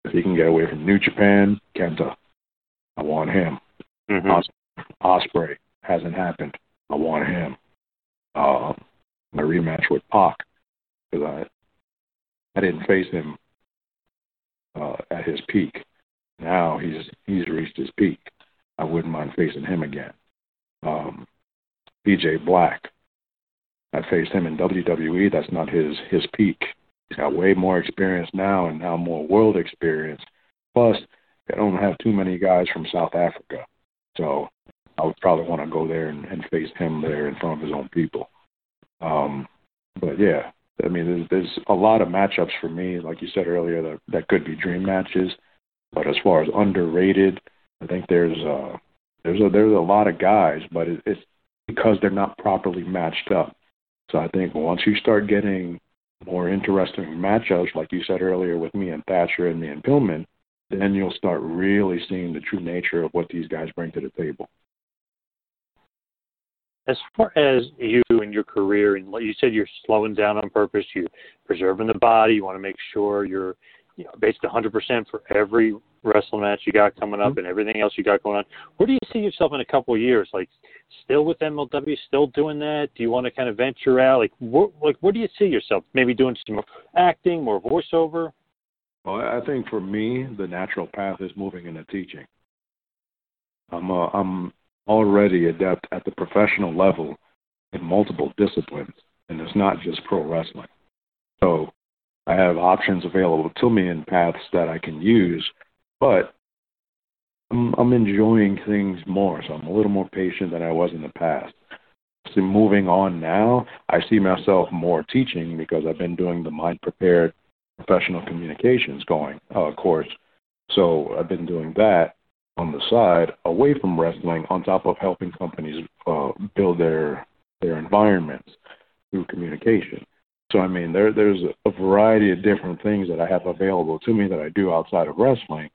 if he can get away from New Japan, Kenta, I want him. Mm-hmm. Os- Ospreay hasn't happened. I want him. Uh, my rematch with Pac because I I didn't face him uh, at his peak. Now he's he's reached his peak. I wouldn't mind facing him again. Um, PJ Black. I faced him in WWE. That's not his his peak. He's got way more experience now and now more world experience. Plus, they don't have too many guys from South Africa. So I would probably want to go there and, and face him there in front of his own people. Um, but yeah, I mean, there's, there's a lot of matchups for me, like you said earlier, that that could be dream matches. But as far as underrated, I think there's uh there's a there's a lot of guys, but it, it's because they're not properly matched up. So I think once you start getting more interesting matchups, like you said earlier with me and Thatcher and me and Pillman, then you'll start really seeing the true nature of what these guys bring to the table. As far as you and your career, and like you said, you're slowing down on purpose. You're preserving the body. You want to make sure you're, you know, basically 100% for every wrestling match you got coming up and everything else you got going on. Where do you see yourself in a couple of years? Like, still with MLW, still doing that? Do you want to kind of venture out? Like, where, like where do you see yourself? Maybe doing some more acting, more voiceover. Well, I think for me, the natural path is moving into teaching. I'm uh, I'm already adept at the professional level in multiple disciplines, and it's not just pro wrestling. So I have options available to me in paths that I can use, but I'm, I'm enjoying things more, so I'm a little more patient than I was in the past. So moving on now, I see myself more teaching because I've been doing the Mind Prepared Professional Communications going uh, course. So I've been doing that on the side away from wrestling on top of helping companies uh, build their their environments through communication. So I mean there there's a variety of different things that I have available to me that I do outside of wrestling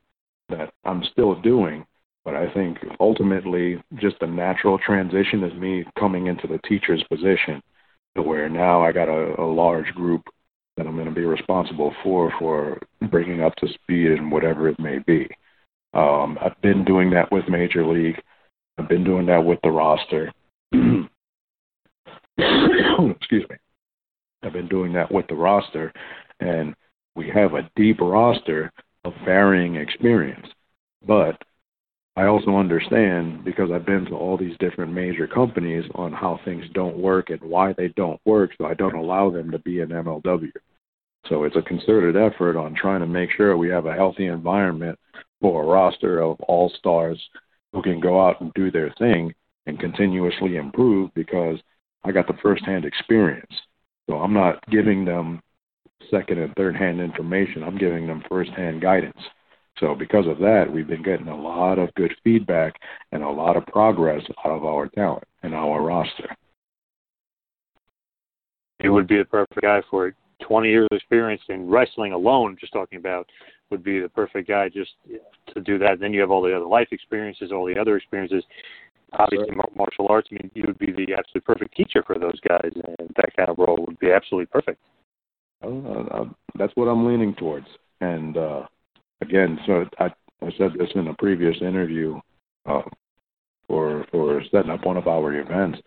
that I'm still doing. But I think ultimately just a natural transition is me coming into the teacher's position to where now I got a, a large group that I'm going to be responsible for for bringing up to speed and whatever it may be. Um, I've been doing that with Major League. I've been doing that with the roster. [clears throat] Excuse me. I've been doing that with the roster, and we have a deep roster of varying experience. But I also understand because I've been to all these different major companies on how things don't work and why they don't work, so I don't allow them to be in MLW. So it's a concerted effort on trying to make sure we have a healthy environment for a roster of all stars who can go out and do their thing and continuously improve because I got the first hand experience. So I'm not giving them second and third hand information, I'm giving them first hand guidance. So because of that, we've been getting a lot of good feedback and a lot of progress out of our talent and our roster. It would be the perfect guy for it. 20 years experience in wrestling alone, just talking about, would be the perfect guy just to do that. Then you have all the other life experiences, all the other experiences. Obviously, sure. martial arts. I mean, you would be the absolute perfect teacher for those guys, and that kind of role would be absolutely perfect. Uh, that's what I'm leaning towards. And uh, again, so I, I said this in a previous interview uh, for for setting up one of our events.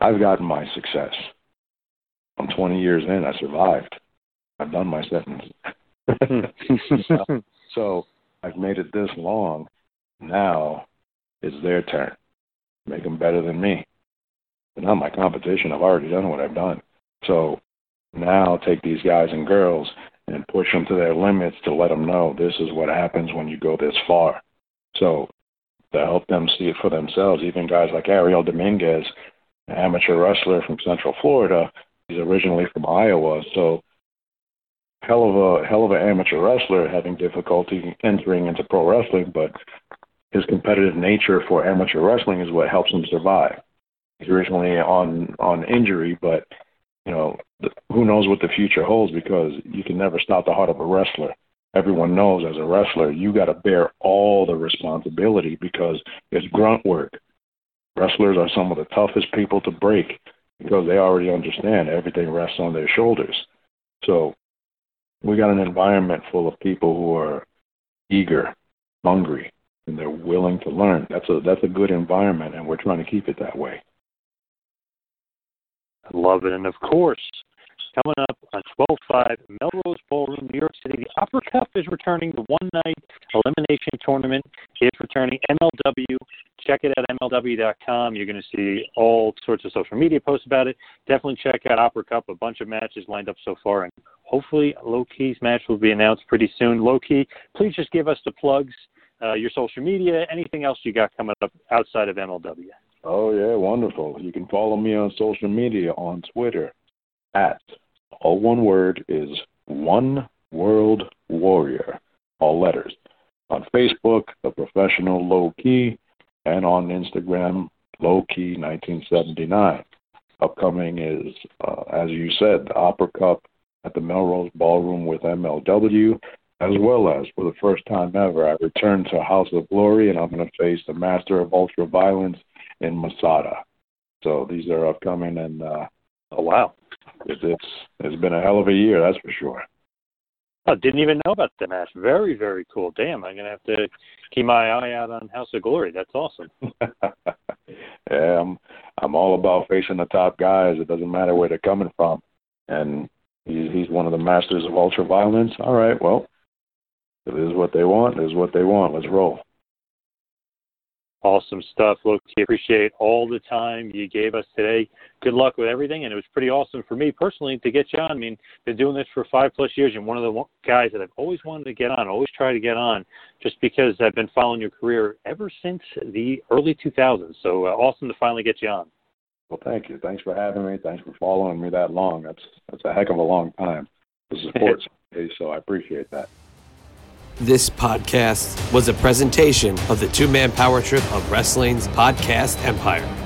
I've gotten my success. I'm 20 years in. I survived. I've done my sentence. Hmm. [laughs] so I've made it this long. Now it's their turn. Make them better than me. They're not my competition. I've already done what I've done. So now take these guys and girls and push them to their limits to let them know this is what happens when you go this far. So to help them see it for themselves, even guys like Ariel Dominguez, amateur wrestler from Central Florida, he's originally from Iowa, so hell of a hell of an amateur wrestler having difficulty entering into pro wrestling, but his competitive nature for amateur wrestling is what helps him survive. He's originally on on injury, but you know who knows what the future holds because you can never stop the heart of a wrestler. Everyone knows as a wrestler, you got to bear all the responsibility because it's grunt work. Wrestlers are some of the toughest people to break because they already understand everything rests on their shoulders. So we got an environment full of people who are eager, hungry, and they're willing to learn. That's a that's a good environment, and we're trying to keep it that way. I love it, and of course, coming up on 12-5 Melrose Ballroom, New York City, the Opera Cup is returning. The one-night elimination tournament is returning. MLW, check it at MLW.com. You're going to see all sorts of social media posts about it. Definitely check out Opera Cup. A bunch of matches lined up so far, and hopefully Low match will be announced pretty soon. Low Ki, please just give us the plugs, uh, your social media, anything else you got coming up outside of MLW. Oh yeah, wonderful. You can follow me on social media on Twitter at all one word is One World Warrior, all letters. On Facebook, The Professional Low Ki, and on Instagram, Low Ki 1979. Upcoming is, uh, as you said, the Opera Cup at the Melrose Ballroom with MLW, as well as for the first time ever, I return to House of Glory and I'm going to face the Master of Ultra Violence in Masada. So these are upcoming, and uh, oh wow, it's, it's it's been a hell of a year, that's for sure. I didn't even know about the match. Very, very cool. Damn, I'm gonna have to keep my eye out on House of Glory. That's awesome. [laughs] yeah, I'm I'm all about facing the top guys. It doesn't matter where they're coming from, and he's one of the masters of ultra violence. All right, well, if it is what they want, it is what they want. Let's roll. Awesome stuff. Look, we appreciate all the time you gave us today. Good luck with everything, and it was pretty awesome for me personally to get you on. I mean, been doing this for five plus years, and one of the guys that I've always wanted to get on, always try to get on, just because I've been following your career ever since the early 2000s. So uh, awesome to finally get you on. Well, thank you. Thanks for having me. Thanks for following me that long. That's that's a heck of a long time to support somebody, so I appreciate that. This podcast was a presentation of the two man power trip of wrestling's podcast empire.